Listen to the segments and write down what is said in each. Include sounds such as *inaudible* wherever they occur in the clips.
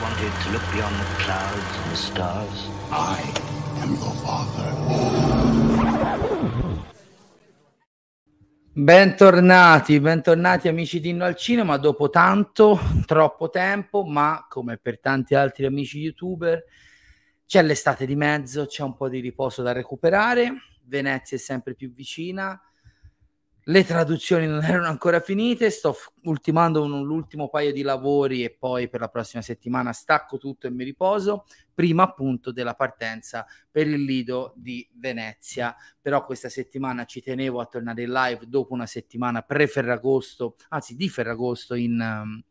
wanted to look beyond the clouds and the stars. I am your father. Bentornati, bentornati amici di Inno al Cinema dopo tanto, troppo tempo, ma come per tanti altri amici youtuber c'è l'estate di mezzo, c'è un po' di riposo da recuperare, Venezia è sempre più vicina, le traduzioni non erano ancora finite, sto ultimando un, l'ultimo paio di lavori e poi per la prossima settimana stacco tutto e mi riposo, prima appunto della partenza per il Lido di Venezia. Però questa settimana ci tenevo a tornare in live dopo una settimana pre-Ferragosto, anzi di Ferragosto in, um,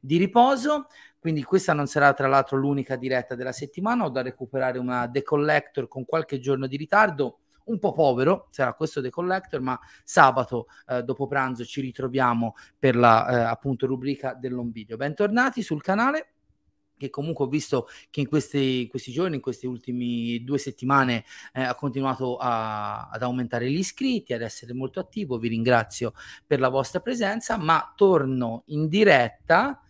di riposo. Quindi questa non sarà tra l'altro l'unica diretta della settimana, ho da recuperare una The Collector con qualche giorno di ritardo un po' povero, sarà questo The Collector, ma sabato eh, dopo pranzo ci ritroviamo per la eh, appunto rubrica dell'on video. Bentornati sul canale che comunque ho visto che in questi, questi giorni, in queste ultime due settimane eh, ha continuato a, ad aumentare gli iscritti, ad essere molto attivo, vi ringrazio per la vostra presenza, ma torno in diretta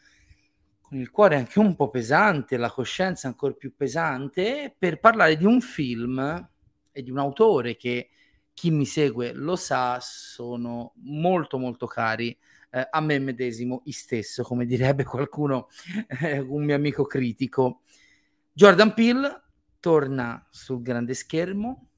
con il cuore anche un po' pesante, la coscienza ancora più pesante, per parlare di un film e di un autore che chi mi segue lo sa, sono molto molto cari eh, a me medesimo stesso, come direbbe qualcuno, eh, un mio amico critico. Jordan Peele torna sul grande schermo,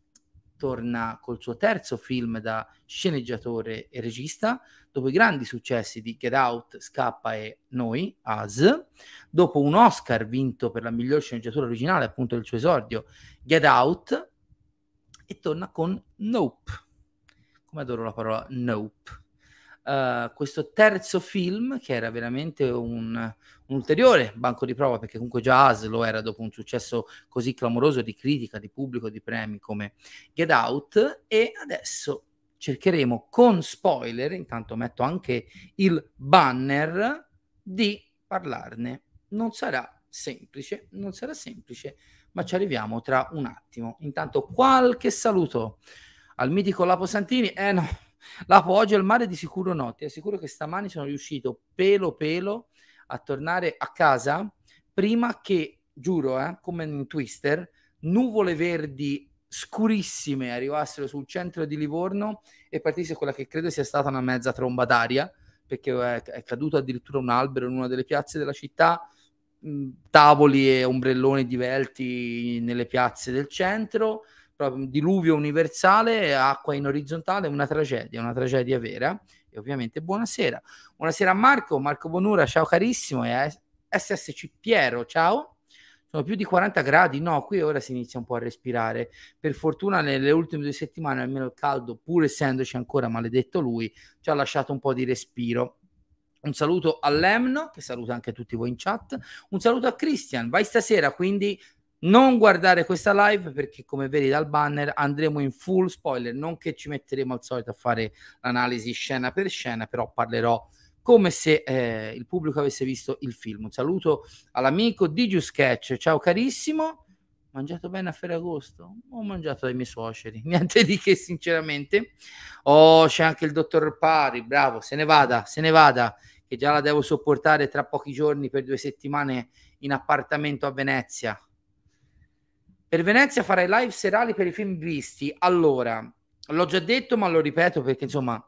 torna col suo terzo film da sceneggiatore e regista, dopo i grandi successi di Get Out, Scappa e Noi, Us, dopo un Oscar vinto per la miglior sceneggiatura originale, appunto il suo esordio, Get Out, e torna con Nope. Come adoro la parola Nope. Uh, questo terzo film, che era veramente un, un, ulteriore banco di prova, perché comunque già As lo era dopo un successo così clamoroso di critica, di pubblico, di premi come Get Out, e adesso cercheremo con spoiler, intanto metto anche il banner, di parlarne. Non sarà semplice, non sarà semplice, ma ci arriviamo tra un attimo. Intanto qualche saluto al mitico Lapo Santini. Eh no, Lapo oggi al mare di sicuro no, ti assicuro che stamani sono riuscito pelo pelo a tornare a casa prima che, giuro, eh, come in Twister, nuvole verdi scurissime arrivassero sul centro di Livorno e partisse quella che credo sia stata una mezza tromba d'aria perché è, è caduto addirittura un albero in una delle piazze della città tavoli e ombrelloni divelti nelle piazze del centro, proprio un diluvio universale, acqua in orizzontale, una tragedia, una tragedia vera. E ovviamente buonasera. Buonasera a Marco, Marco Bonura, ciao carissimo, e SSC Piero, ciao. Sono più di 40 gradi, no, qui ora si inizia un po' a respirare. Per fortuna nelle ultime due settimane, almeno il caldo, pur essendoci ancora maledetto lui, ci ha lasciato un po' di respiro. Un saluto all'Emno, che saluta anche tutti voi in chat. Un saluto a Christian. Vai stasera, quindi non guardare questa live perché come vedi dal banner andremo in full spoiler, non che ci metteremo al solito a fare l'analisi scena per scena, però parlerò come se eh, il pubblico avesse visto il film. Un saluto all'amico Digi Sketch, ciao carissimo. Mangiato bene a Ferragosto? Ho mangiato dai miei suoceri, *laughs* niente di che sinceramente. Oh, c'è anche il dottor Pari, bravo, se ne vada, se ne vada che già la devo sopportare tra pochi giorni per due settimane in appartamento a Venezia. Per Venezia farai live serali per i film visti. Allora, l'ho già detto, ma lo ripeto perché insomma,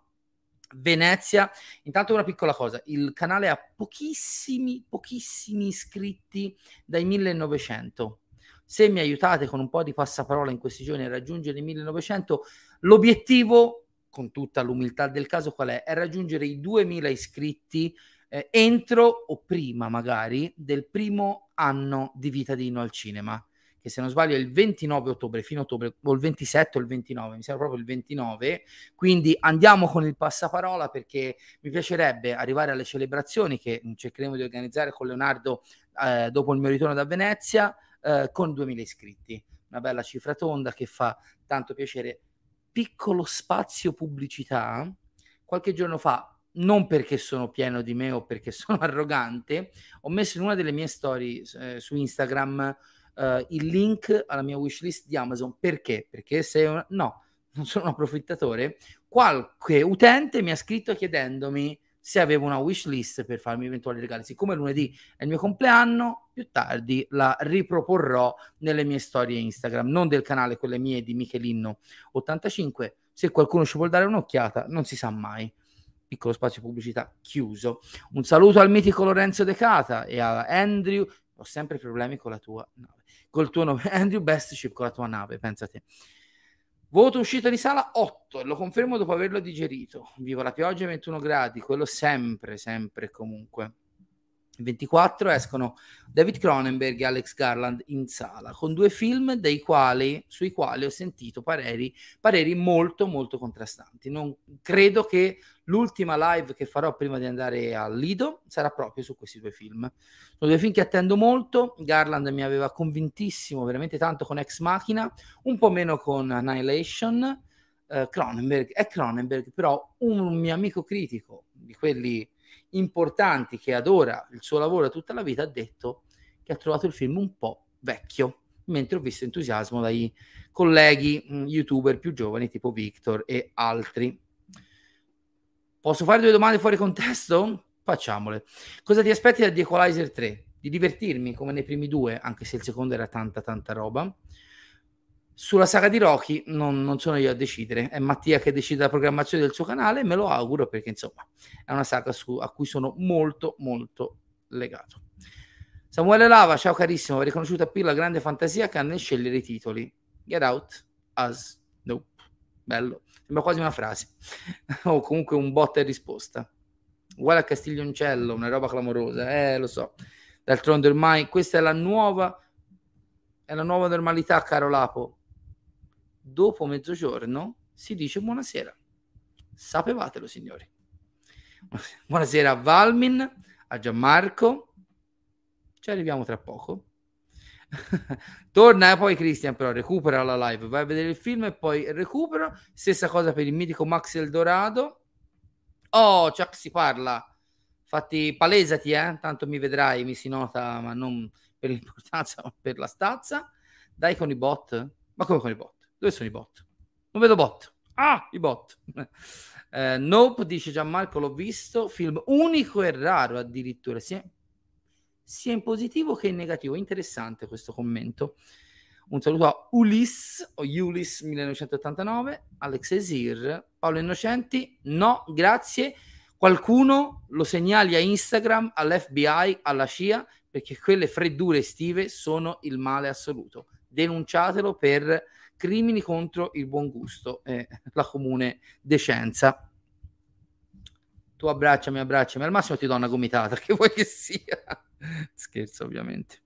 Venezia. Intanto una piccola cosa, il canale ha pochissimi, pochissimi iscritti dai 1900. Se mi aiutate con un po' di passaparola in questi giorni a raggiungere i 1900, l'obiettivo con tutta l'umiltà del caso, qual è? È raggiungere i 2000 iscritti eh, entro o prima magari del primo anno di vita di Ino al Cinema, che se non sbaglio è il 29 ottobre, fino ottobre, o il 27 o il 29, mi sembra proprio il 29, quindi andiamo con il passaparola perché mi piacerebbe arrivare alle celebrazioni che cercheremo di organizzare con Leonardo eh, dopo il mio ritorno da Venezia eh, con 2000 iscritti. Una bella cifra tonda che fa tanto piacere piccolo spazio pubblicità. Qualche giorno fa, non perché sono pieno di me o perché *laughs* sono arrogante, ho messo in una delle mie storie eh, su Instagram eh, il link alla mia wishlist di Amazon. Perché? Perché se una... no, *laughs* non sono un approfittatore. Qualche utente mi ha scritto chiedendomi se avevo una wish list per farmi eventuali regali. Siccome lunedì è il mio compleanno, più tardi la riproporrò nelle mie storie Instagram, non del canale, quelle mie di Michelino85. Se qualcuno ci vuole dare un'occhiata, non si sa mai. Piccolo spazio pubblicità chiuso. Un saluto al mitico Lorenzo De Cata e a Andrew. Ho sempre problemi con la tua nave. Col tuo nome, *laughs* Andrew Bestship con la tua nave, pensa te. Voto uscita di sala 8 e lo confermo dopo averlo digerito. Viva la pioggia 21 gradi, quello sempre, sempre comunque. 24 escono David Cronenberg e Alex Garland in sala con due film quali, sui quali ho sentito pareri, pareri molto molto contrastanti. Non credo che l'ultima live che farò prima di andare al Lido sarà proprio su questi due film. Sono due film che attendo molto. Garland mi aveva convintissimo veramente tanto con Ex Machina, un po' meno con Annihilation. Uh, Cronenberg è Cronenberg, però un mio amico critico di quelli importanti che adora il suo lavoro tutta la vita, ha detto che ha trovato il film un po' vecchio, mentre ho visto entusiasmo dai colleghi mm, youtuber più giovani tipo Victor e altri. Posso fare due domande fuori contesto? Facciamole. Cosa ti aspetti da The Equalizer 3? Di divertirmi come nei primi due, anche se il secondo era tanta tanta roba sulla saga di Rocky non, non, sono io a decidere, è Mattia che decide la programmazione del suo canale, me lo auguro perché insomma è una saga su, a cui sono molto molto legato. Samuele Lava, ciao carissimo, ho riconosciuto a P la grande fantasia che ha nel scegliere i titoli. Get out, as, nope, bello, sembra quasi una frase, *laughs* o comunque un botta e risposta. Uguale a Castiglioncello, una roba clamorosa, eh lo so. D'altronde ormai questa è la nuova, è la nuova normalità, caro Lapo dopo mezzogiorno si dice buonasera. Sapevatelo, signori. *laughs* Buonasera a Valmin, a Gianmarco. Ci arriviamo tra poco. *laughs* Torna e poi Christian però recupera la live, vai a vedere il film e poi recupera. Stessa cosa per il mitico Max Eldorado. Oh, Chuck si parla. Infatti palesati, eh? tanto mi vedrai, mi si nota, ma non per l'importanza, *laughs* ma per la stazza. Dai con i bot. Ma come con i bot? Dove sono i bot? Non vedo bot. Ah, i bot. *laughs* Eh, nope, dice Gianmarco, l'ho visto. Film unico e raro addirittura, sia, sia in positivo che in negativo. Interessante questo commento. Un saluto a Ulis o Ulis 1989, Alex Esir, Paolo Innocenti. No, grazie. Qualcuno lo segnali a Instagram, all'FBI, alla CIA, perché quelle freddure estive sono il male assoluto. Denunciatelo per crimini contro il buon gusto e la comune decenza. Tu abbracciami, abbracciami, al massimo ti do una gomitata, *laughs* che vuoi che sia. Scherzo, ovviamente.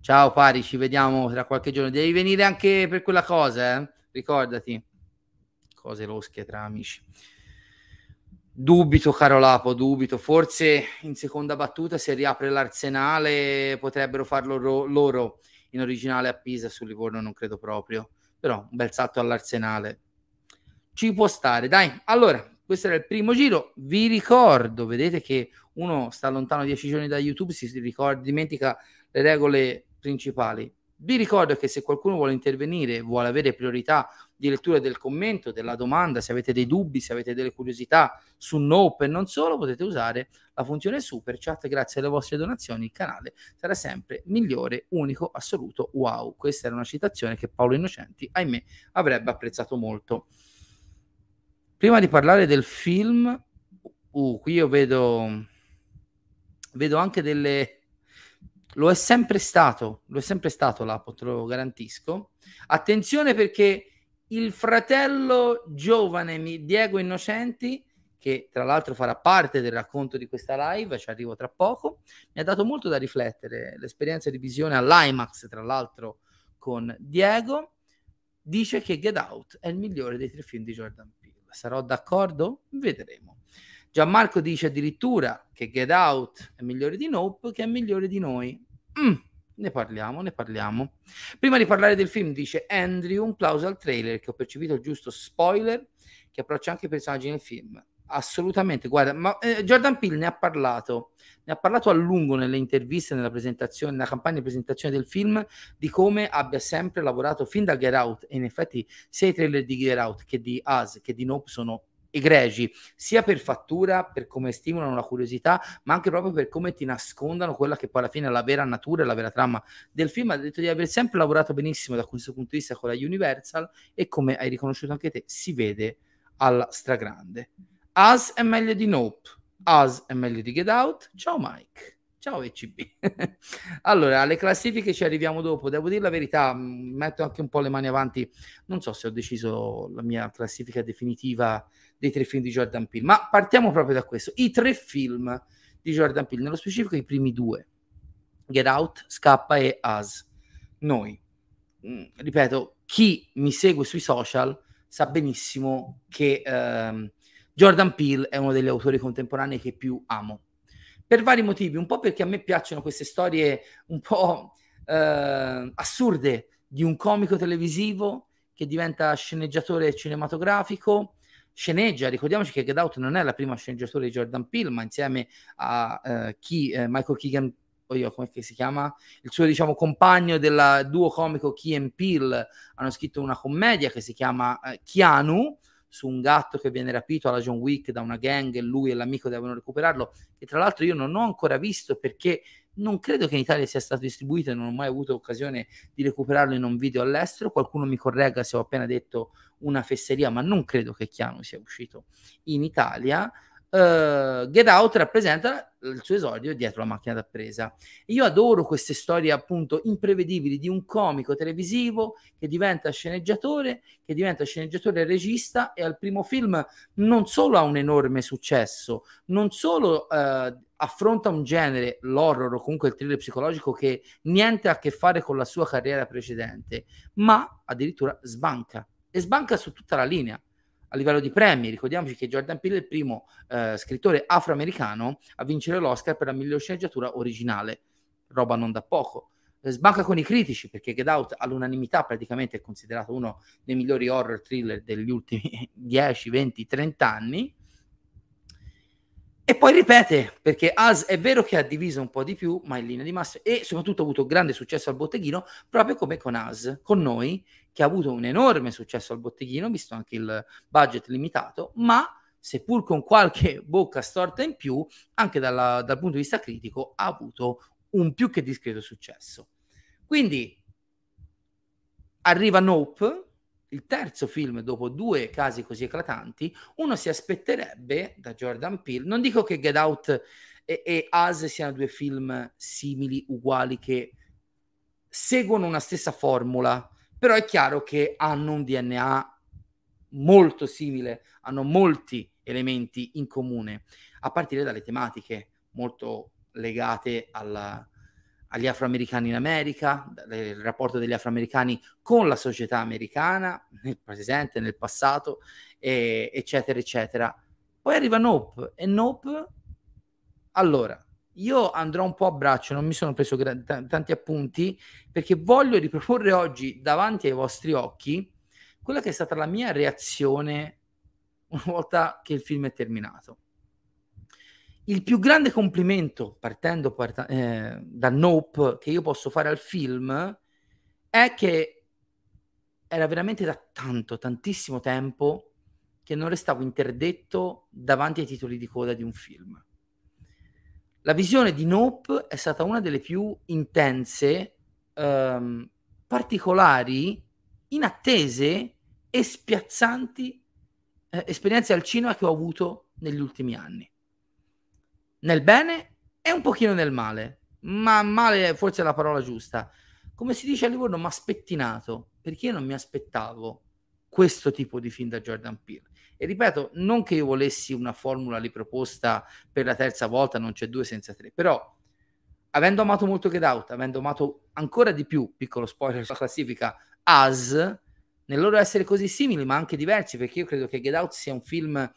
Ciao pari, ci vediamo tra qualche giorno. Devi venire anche per quella cosa, eh? Ricordati. Cose losche tra amici. Dubito, caro Lapo, dubito. Forse in seconda battuta, se riapre l'arsenale, potrebbero farlo ro- loro in originale a Pisa, su Livorno non credo proprio però un bel salto all'arsenale ci può stare. Dai, allora, questo era il primo giro. Vi ricordo, vedete che uno sta lontano dieci giorni da YouTube, si ricorda, dimentica le regole principali. Vi ricordo che se qualcuno vuole intervenire, vuole avere priorità di lettura del commento, della domanda, se avete dei dubbi, se avete delle curiosità su Nope e non solo, potete usare la funzione super chat. Grazie alle vostre donazioni il canale sarà sempre migliore, unico, assoluto. Wow, questa era una citazione che Paolo Innocenti, ahimè, avrebbe apprezzato molto. Prima di parlare del film, uh, qui io vedo, vedo anche delle lo è sempre stato, lo è sempre stato l'Apo, te lo garantisco. Attenzione perché il fratello giovane Diego Innocenti, che tra l'altro farà parte del racconto di questa live, ci arrivo tra poco, mi ha dato molto da riflettere. L'esperienza di visione all'IMAX, tra l'altro, con Diego, dice che Get Out è il migliore dei tre film di Jordan Peele. Sarò d'accordo? Vedremo. Gianmarco dice addirittura che Get Out è migliore di Nope, che è migliore di noi. Mm, ne parliamo, ne parliamo. Prima di parlare del film, dice Andrew, un plauso al trailer che ho percepito il giusto spoiler che approccia anche i personaggi nel film. Assolutamente, guarda, ma eh, Jordan Peele ne ha parlato, ne ha parlato a lungo nelle interviste, nella presentazione, nella campagna di presentazione del film, di come abbia sempre lavorato fin da Get Out, e in effetti sia i trailer di Get Out che di Us che di Nope sono egregi, sia per fattura, per come stimolano la curiosità, ma anche proprio per come ti nascondano quella che poi alla fine è la vera natura e la vera trama del film. Ha detto di aver sempre lavorato benissimo da questo punto di vista con la Universal e come hai riconosciuto anche te, si vede alla stragrande. As è meglio di Nope, As è meglio di Get Out. Ciao Mike. Ciao ECB. *laughs* allora, alle classifiche ci arriviamo dopo. Devo dire la verità, mm, metto anche un po' le mani avanti. Non so se ho deciso la mia classifica definitiva dei tre film di Jordan Peele, ma partiamo proprio da questo. I tre film di Jordan Peele, nello specifico i primi due, Get Out, Scappa e Us. Noi, mm, ripeto, chi mi segue sui social sa benissimo che ehm, Jordan Peele è uno degli autori contemporanei che più amo per vari motivi, un po' perché a me piacciono queste storie un po' eh, assurde di un comico televisivo che diventa sceneggiatore cinematografico, sceneggia, ricordiamoci che Get Out non è la prima sceneggiatura di Jordan Peele, ma insieme a eh, chi, eh, Michael Keegan, o io, come si chiama? Il suo, diciamo, compagno del duo comico Key Peele hanno scritto una commedia che si chiama eh, Keanu, su un gatto che viene rapito alla John Wick da una gang e lui e l'amico devono recuperarlo, che tra l'altro io non ho ancora visto perché non credo che in Italia sia stato distribuito e non ho mai avuto occasione di recuperarlo in un video all'estero. Qualcuno mi corregga se ho appena detto una fesseria, ma non credo che Chiano sia uscito in Italia uh, Get Out rappresenta il suo esordio dietro la macchina da presa. Io adoro queste storie appunto imprevedibili di un comico televisivo che diventa sceneggiatore, che diventa sceneggiatore e regista e al primo film non solo ha un enorme successo, non solo uh, affronta un genere, l'horror o comunque il thriller psicologico che niente ha a che fare con la sua carriera precedente, ma addirittura sbanca e sbanca su tutta la linea a livello di premi, ricordiamoci che Jordan Peele è il primo eh, scrittore afroamericano a vincere l'Oscar per la miglior sceneggiatura originale, roba non da poco. Eh, sbanca con i critici perché Get Out all'unanimità praticamente è considerato uno dei migliori horror thriller degli ultimi 10, 20, 30 anni. E poi ripete, perché As è vero che ha diviso un po' di più, ma in linea di massima, e soprattutto ha avuto grande successo al botteghino, proprio come con As, con noi, che ha avuto un enorme successo al botteghino, visto anche il budget limitato, ma seppur con qualche *laughs* bocca storta in più, anche dalla, dal punto di vista critico, ha avuto un più che discreto successo. Quindi arriva Nope, il terzo film dopo due casi così eclatanti, uno si aspetterebbe da Jordan Peele, non dico che Get Out e, e Us siano due film simili, uguali, che seguono una stessa formula, però è chiaro che hanno un DNA molto simile, hanno molti elementi in comune, a partire dalle tematiche molto legate alla, agli afroamericani in America, il rapporto degli afroamericani con la società americana nel presente, nel passato, e, eccetera, eccetera. Poi arriva Nope e Nope, allora, io andrò un po' a braccio, non mi sono preso gra- t- tanti appunti perché voglio riproporre oggi davanti ai vostri occhi quella che è stata la mia reazione una volta che il film è terminato. Il più grande complimento, partendo part- eh, da Nope, che io posso fare al film è che era veramente da tanto, tantissimo tempo che non restavo interdetto davanti ai titoli di coda di un film la visione di Nope è stata una delle più intense, ehm, particolari, inattese e spiazzanti eh, esperienze al cinema che ho avuto negli ultimi anni. Nel bene e un pochino nel male, ma male forse è la parola giusta. Come si dice a Livorno, ma spettinato, perché io non mi aspettavo questo tipo di film da Jordan Peele. E ripeto, non che io volessi una formula riproposta per la terza volta, non c'è due senza tre, però avendo amato molto Get Out, avendo amato ancora di più, piccolo spoiler sulla classifica, As, nel loro essere così simili ma anche diversi, perché io credo che Get Out sia un film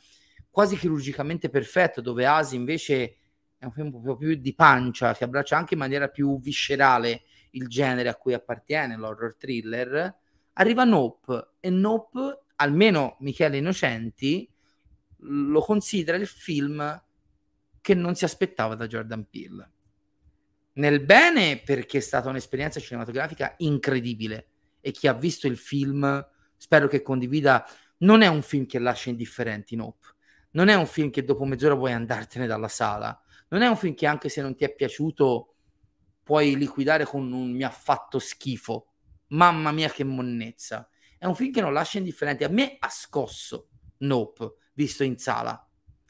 quasi chirurgicamente perfetto, dove As invece è un film un po' più di pancia, che abbraccia anche in maniera più viscerale il genere a cui appartiene, l'horror thriller, arriva Nope e Nope almeno Michele Innocenti lo considera il film che non si aspettava da Jordan Peele. Nel bene perché è stata un'esperienza cinematografica incredibile e chi ha visto il film spero che condivida non è un film che lascia indifferenti, Nope. Non è un film che dopo mezz'ora vuoi andartene dalla sala. Non è un film che anche se non ti è piaciuto puoi liquidare con un mi ha fatto schifo. Mamma mia che monnezza. È un film che non lascia indifferenti. A me ha scosso Nope, visto in sala.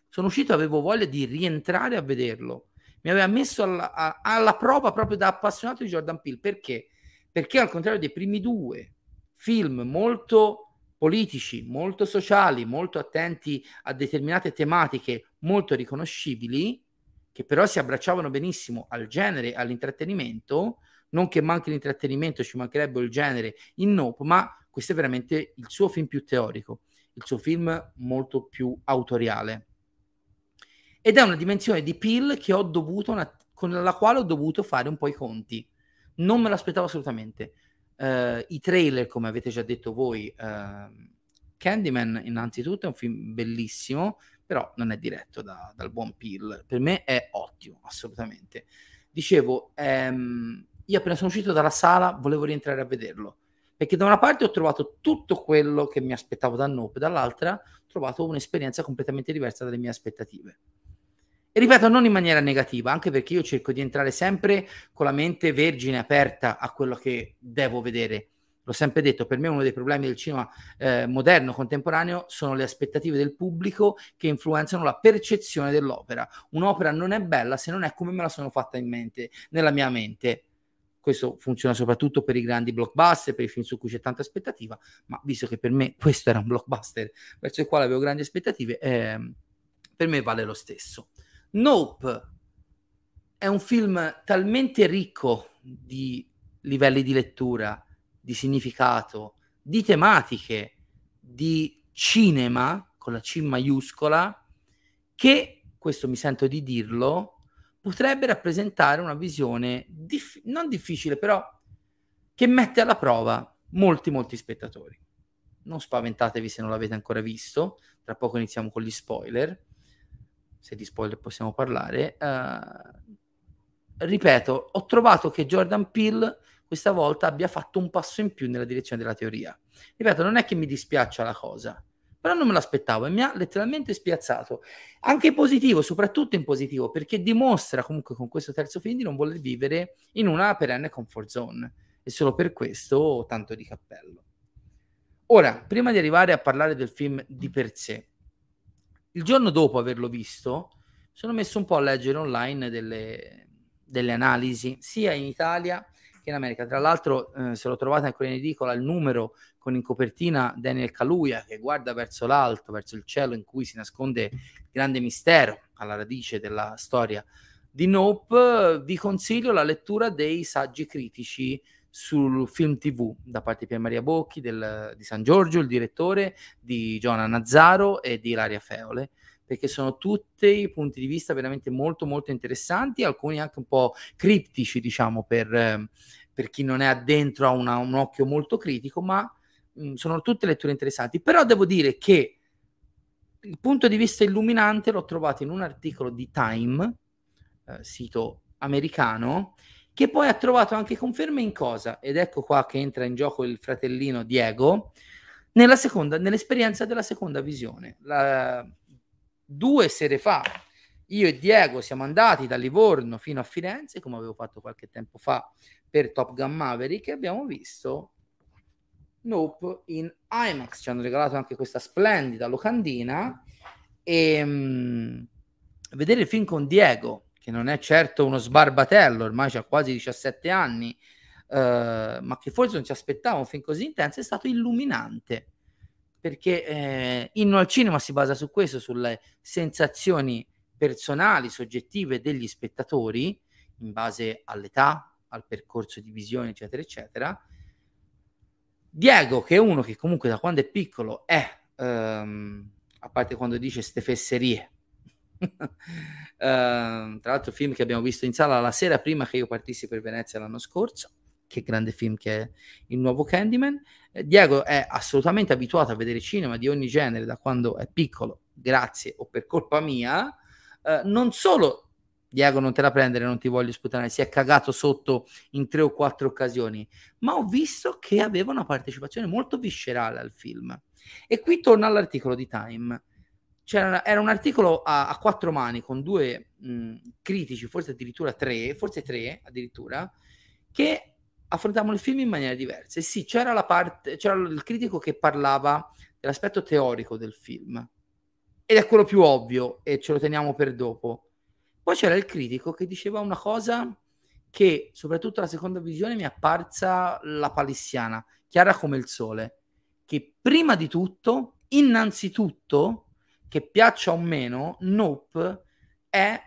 Sono uscito e avevo voglia di rientrare a vederlo. Mi aveva messo alla, a, alla prova proprio da appassionato di Jordan Peele. Perché? Perché al contrario dei primi due film molto politici, molto sociali, molto attenti a determinate tematiche molto riconoscibili, che però si abbracciavano benissimo al genere, all'intrattenimento, non che manchi l'intrattenimento, ci mancherebbe il genere in Nope, ma questo è veramente il suo film più teorico, il suo film molto più autoriale. Ed è una dimensione di Peel una, con la quale ho dovuto fare un po' i conti. Non me l'aspettavo assolutamente Uh, I trailer, come avete già detto voi, uh, Candyman innanzitutto è un film bellissimo, però non è diretto da, dal buon Peel. Per me è ottimo, assolutamente. Dicevo, ehm, io appena sono uscito dalla sala volevo rientrare a vederlo, perché da una parte ho trovato tutto quello che mi aspettavo da Nope, dall'altra ho trovato un'esperienza completamente diversa dalle mie aspettative. E ripeto, non in maniera negativa, anche perché io cerco di entrare sempre con la mente vergine, aperta a quello che devo vedere. L'ho sempre detto, per me uno dei problemi del cinema eh, moderno, contemporaneo, sono le aspettative del pubblico che influenzano la percezione dell'opera. Un'opera non è bella se non è come me la sono fatta in mente, nella mia mente. Questo funziona soprattutto per i grandi blockbuster, per i film su cui c'è tanta aspettativa, ma visto che per me questo era un blockbuster verso il quale avevo grandi aspettative, eh, per me vale lo stesso. Nope è un film talmente ricco di livelli di lettura, di significato, di tematiche, di cinema con la C maiuscola, che, questo mi sento di dirlo, potrebbe rappresentare una visione dif- non difficile, però che mette alla prova molti, molti spettatori. Non spaventatevi se non l'avete ancora visto, tra poco iniziamo con gli spoiler se di spoiler possiamo parlare, uh, ripeto, ho trovato che Jordan Peele questa volta abbia fatto un passo in più nella direzione della teoria. Ripeto, non è che mi dispiaccia la cosa, però non me l'aspettavo e mi ha letteralmente spiazzato. Anche in positivo, soprattutto in positivo, perché dimostra comunque con questo terzo film di non voler vivere in una perenne comfort zone. E solo per questo tanto di cappello. Ora, prima di arrivare a parlare del film di per sé, il giorno dopo averlo visto, sono messo un po' a leggere online delle, delle analisi, sia in Italia che in America. Tra l'altro, eh, se lo trovate ancora in edicola, il numero con in copertina Daniel Kaluuya che guarda verso l'alto, verso il cielo in cui si nasconde il grande mistero alla radice della storia di Nope, vi consiglio la lettura dei saggi critici sul film TV da parte di Pier Maria Bocchi, del, di San Giorgio, il direttore, di Giovanna Nazzaro e di Ilaria Feole, perché sono tutti punti di vista veramente molto molto interessanti, alcuni anche un po' criptici, diciamo, per, per chi non è addentro a una, un occhio molto critico, ma mh, sono tutte letture interessanti. Però devo dire che il punto di vista illuminante l'ho trovato in un articolo di Time, eh, sito americano, che poi ha trovato anche conferme in cosa, ed ecco qua che entra in gioco il fratellino Diego, nella seconda, nell'esperienza della seconda visione. La, due sere fa io e Diego siamo andati da Livorno fino a Firenze, come avevo fatto qualche tempo fa per Top Gun Maverick, e abbiamo visto Nope in IMAX. Ci hanno regalato anche questa splendida locandina e mh, vedere il film con Diego che non è certo uno sbarbatello, ormai ha quasi 17 anni, eh, ma che forse non ci aspettava un film così intenso, è stato illuminante. Perché eh, Inno al cinema si basa su questo, sulle sensazioni personali, soggettive degli spettatori, in base all'età, al percorso di visione, eccetera, eccetera. Diego, che è uno che comunque da quando è piccolo è, ehm, a parte quando dice ste fesserie, uh, *laughs* tra l'altro film che abbiamo visto in sala la sera prima che io partissi per Venezia l'anno scorso che grande film che è il nuovo Candyman eh, Diego è assolutamente abituato a vedere cinema di ogni genere da quando è piccolo grazie o per colpa mia uh, non solo Diego non te la prendere, non ti voglio sputare, si è cagato sotto in tre o quattro occasioni, ma ho visto che aveva una partecipazione molto viscerale al film. E qui torna all'articolo di Time. C'era, era un articolo a, a quattro mani con due mh, critici, forse addirittura tre, forse tre addirittura, che affrontavano il film in maniera diversa. E sì, c'era la parte, c'era il critico che parlava dell'aspetto teorico del film, ed è quello più ovvio, e ce lo teniamo per dopo. Poi c'era il critico che diceva una cosa che, soprattutto la seconda visione, mi è apparsa la palissiana, chiara come il sole, che prima di tutto, innanzitutto, che piaccia o meno, Nope è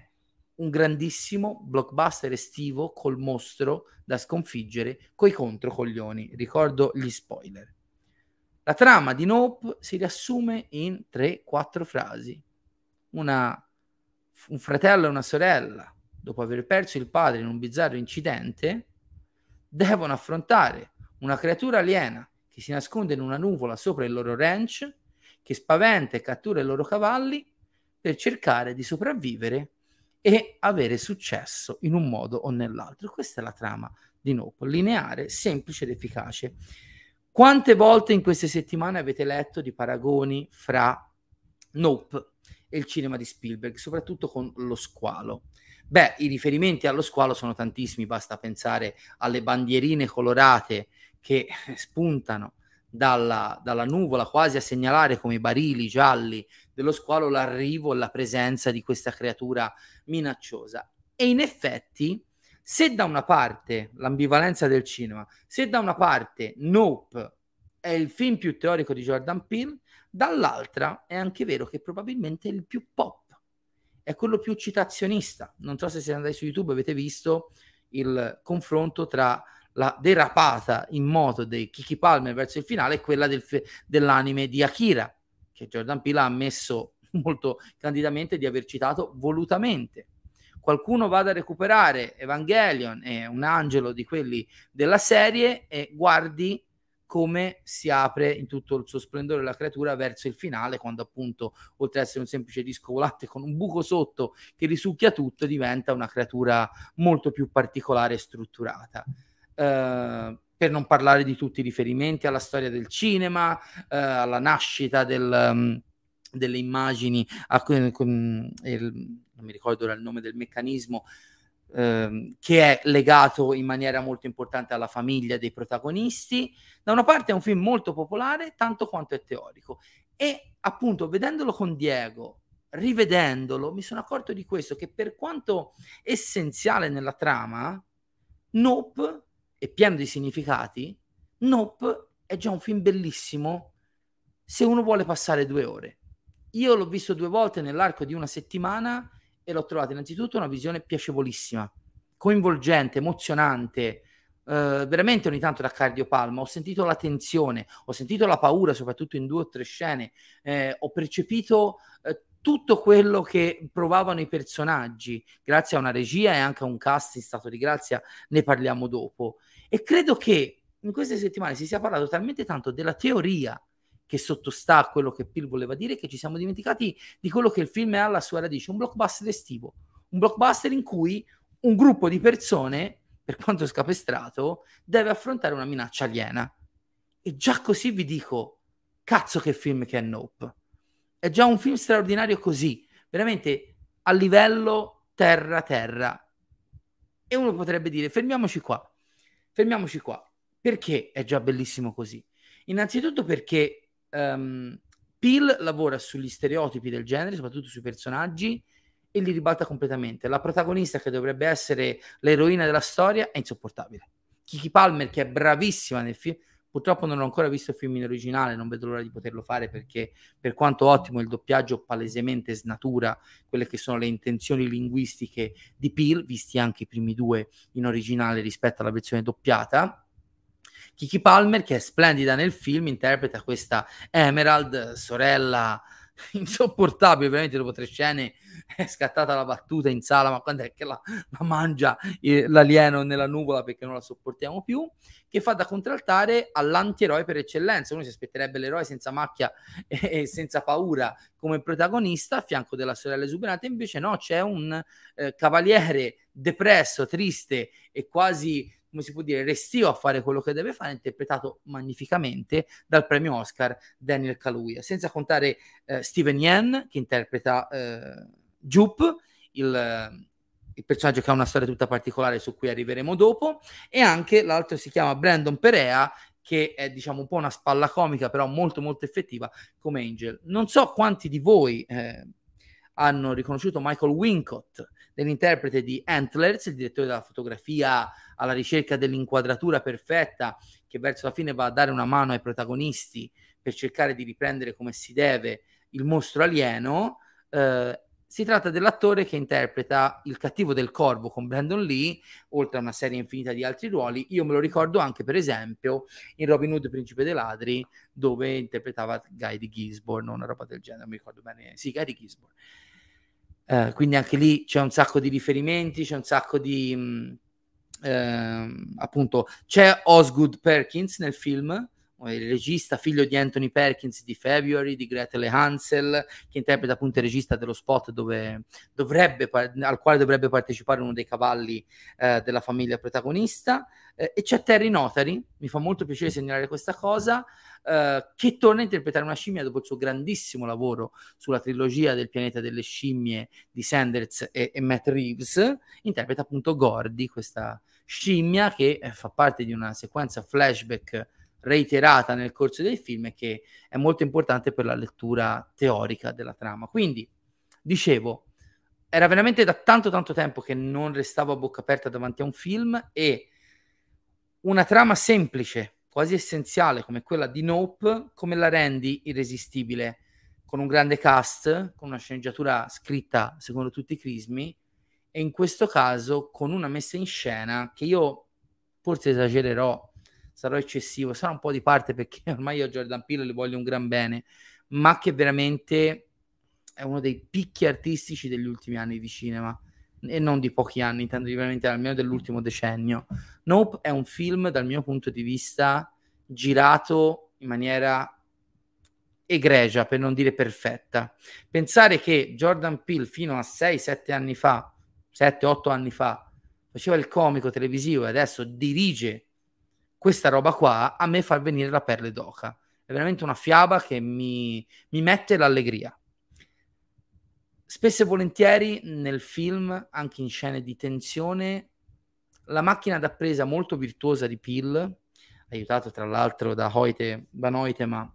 un grandissimo blockbuster estivo col mostro da sconfiggere coi controcoglioni. Ricordo gli spoiler. La trama di Nope si riassume in 3-4 frasi. Una, un fratello e una sorella, dopo aver perso il padre in un bizzarro incidente, devono affrontare una creatura aliena che si nasconde in una nuvola sopra il loro ranch, che spaventa e cattura i loro cavalli per cercare di sopravvivere e avere successo in un modo o nell'altro. Questa è la trama di Nope, lineare, semplice ed efficace. Quante volte in queste settimane avete letto di paragoni fra Nope e il cinema di Spielberg, soprattutto con lo squalo? Beh, i riferimenti allo squalo sono tantissimi, basta pensare alle bandierine colorate che *laughs* spuntano dalla, dalla, nuvola quasi a segnalare come barili gialli dello squalo l'arrivo la presenza di questa creatura minacciosa. E in effetti, se da una parte l'ambivalenza del cinema, se da una parte Nope è il film più teorico di Jordan Peele, dall'altra è anche vero che probabilmente è il più pop, è quello più citazionista. Non so se siete andati su YouTube avete visto il confronto tra la derapata in moto dei Kiki Palmer verso il finale e quella del dell'anime di Akira, che Jordan Peele ha ammesso *laughs* molto candidamente di aver citato volutamente. Qualcuno vada a recuperare Evangelion e un angelo di quelli della serie e guardi come si apre in tutto il suo splendore la creatura verso il finale, quando appunto, oltre ad essere un semplice disco volante con un buco sotto che risucchia tutto, diventa una creatura molto più particolare e strutturata. Uh, per non parlare di tutti i riferimenti alla storia del cinema, uh, alla nascita del, um, delle immagini, a, con, il, non mi ricordo il nome del meccanismo, ehm, che è legato in maniera molto importante alla famiglia dei protagonisti. Da una parte è un film molto popolare, tanto quanto è teorico. E appunto, vedendolo con Diego, rivedendolo, mi sono accorto di questo, che per quanto essenziale nella trama, Nope è pieno di significati, Nope è già un film bellissimo se uno vuole passare due ore. Io l'ho visto due volte nell'arco di una settimana e l'ho trovata innanzitutto una visione piacevolissima, coinvolgente, emozionante, Uh, veramente ogni tanto da cardiopalma, ho sentito la tensione, ho sentito la paura, soprattutto in due o tre scene, eh, ho percepito eh, tutto quello che provavano i personaggi, grazie a una regia e anche a un cast in stato di grazia, ne parliamo dopo. E credo che in queste settimane si sia parlato talmente tanto della teoria che sottostà a quello che Pil voleva dire, che ci siamo dimenticati di quello che il film è alla sua radice, un blockbuster estivo, un blockbuster in cui un gruppo di persone, per quanto scapestrato, deve affrontare una minaccia aliena. E già così vi dico, cazzo che film che è Nope. È già un film straordinario così, veramente a livello terra-terra. E uno potrebbe dire, fermiamoci qua, fermiamoci qua. Perché è già bellissimo così? Innanzitutto perché um, Peel lavora sugli stereotipi del genere, soprattutto sui personaggi, e li ribalta completamente. La protagonista, che dovrebbe essere l'eroina della storia, è insopportabile. Kiki Palmer, che è bravissima nel film, purtroppo non ho ancora visto il film in originale, non vedo l'ora di poterlo fare perché, per quanto ottimo, il doppiaggio palesemente snatura quelle che sono le intenzioni linguistiche di Peel, visti anche i primi due in originale rispetto alla versione doppiata. Kiki Palmer, che è splendida nel film, interpreta questa Emerald, sorella *laughs* insopportabile, veramente dopo tre scene *laughs* è scattata la battuta in sala, ma quando è che la, la mangia eh, l'alieno nella nuvola perché non la sopportiamo più, che fa da contraltare all'antieroe per eccellenza. Uno si aspetterebbe l'eroe senza macchia e, e senza paura come protagonista a fianco della sorella esuberante, invece no, c'è un eh, cavaliere depresso, triste e quasi come si può dire, restio a fare quello che deve fare, interpretato magnificamente dal premio Oscar Daniel Kaluuya, senza contare eh, Steven Yen che interpreta eh, Jupe, il, il, personaggio che ha una storia tutta particolare su cui arriveremo dopo, e anche l'altro si chiama Brandon Perea, che è diciamo un po' una spalla comica, però molto molto effettiva come Angel. Non so quanti di voi eh, hanno riconosciuto Michael Wincott dell'interprete di Antlers, il direttore della fotografia alla ricerca dell'inquadratura perfetta, che verso la fine va a dare una mano ai protagonisti per cercare di riprendere come si deve il mostro alieno. Eh, si tratta dell'attore che interpreta il cattivo del corvo con Brandon Lee, oltre a una serie infinita di altri ruoli. Io me lo ricordo anche, per esempio, in Robin Hood, Principe dei Ladri, dove interpretava Guy di Gisborne, una roba del genere, non mi ricordo bene. Sì, Guy di Gisborne. Eh, quindi anche lì c'è un sacco di riferimenti, c'è un sacco di... Mh, eh, appunto, c'è Osgood Perkins nel film, il regista figlio di Anthony Perkins di February, di Gretel Hansel, che interpreta appunto il regista dello spot dove dovrebbe, al quale dovrebbe partecipare uno dei cavalli eh, della famiglia protagonista. Eh, e c'è Terry Notary, mi fa molto piacere segnalare questa cosa, eh, che torna a interpretare una scimmia dopo il suo grandissimo lavoro sulla trilogia del pianeta delle scimmie di Sanders e, e Matt Reeves, interpreta appunto Gordy, questa scimmia che eh, fa parte di una sequenza flashback reiterata nel corso del film e che è molto importante per la lettura teorica della trama. Quindi, dicevo, era veramente da tanto tanto tempo che non restavo a bocca aperta davanti a un film e una trama semplice, quasi essenziale come quella di Nope, come la rendi irresistibile? Con un grande cast, con una sceneggiatura scritta secondo tutti i crismi e in questo caso con una messa in scena che io forse esagererò sarò eccessivo, sarà un po' di parte perché *laughs* ormai io a Jordan Peele le voglio un gran bene, ma che veramente è uno dei picchi artistici degli ultimi anni di cinema e non di pochi anni, intendo veramente almeno dell'ultimo decennio. Nope è un film dal mio punto di vista girato in maniera egregia, per non dire perfetta. Pensare che Jordan Peele fino a 6-7 anni fa, 7-8 anni fa, faceva il comico televisivo e adesso dirige questa roba qua a me fa venire la perle d'oca. È veramente una fiaba che mi, mi mette l'allegria. Spesso e volentieri nel film, anche in scene di tensione, la macchina da presa molto virtuosa di Peel, aiutato tra l'altro da Hoyte, Van Hoytema,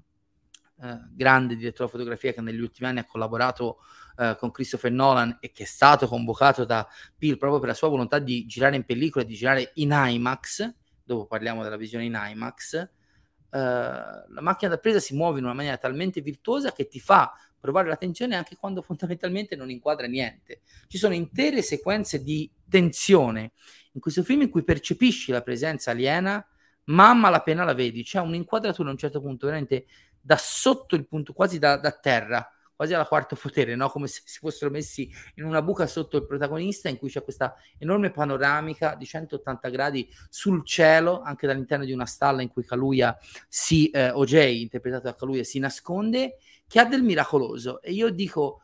eh, grande direttore di fotografia che negli ultimi anni ha collaborato eh, con Christopher Nolan e che è stato convocato da Peel proprio per la sua volontà di girare in pellicola e di girare in IMAX, dopo parliamo della visione in IMAX, la macchina da presa si muove in una maniera talmente virtuosa che ti fa provare l'attenzione anche quando *laughs* fondamentalmente non inquadra niente. Ci sono intere sequenze di tensione in questo film in cui percepisci la presenza aliena, ma a malapena la vedi. C'è un'inquadratura a un certo punto veramente da sotto il punto, quasi da, da terra, quasi alla quarto potere, no? come se si fossero messi in una buca sotto il protagonista in cui c'è questa enorme panoramica di 180 gradi sul cielo, anche dall'interno di una stalla in cui Kaluuya si, eh, OJ, interpretato da Kaluuya, si nasconde, che ha del miracoloso. E io dico,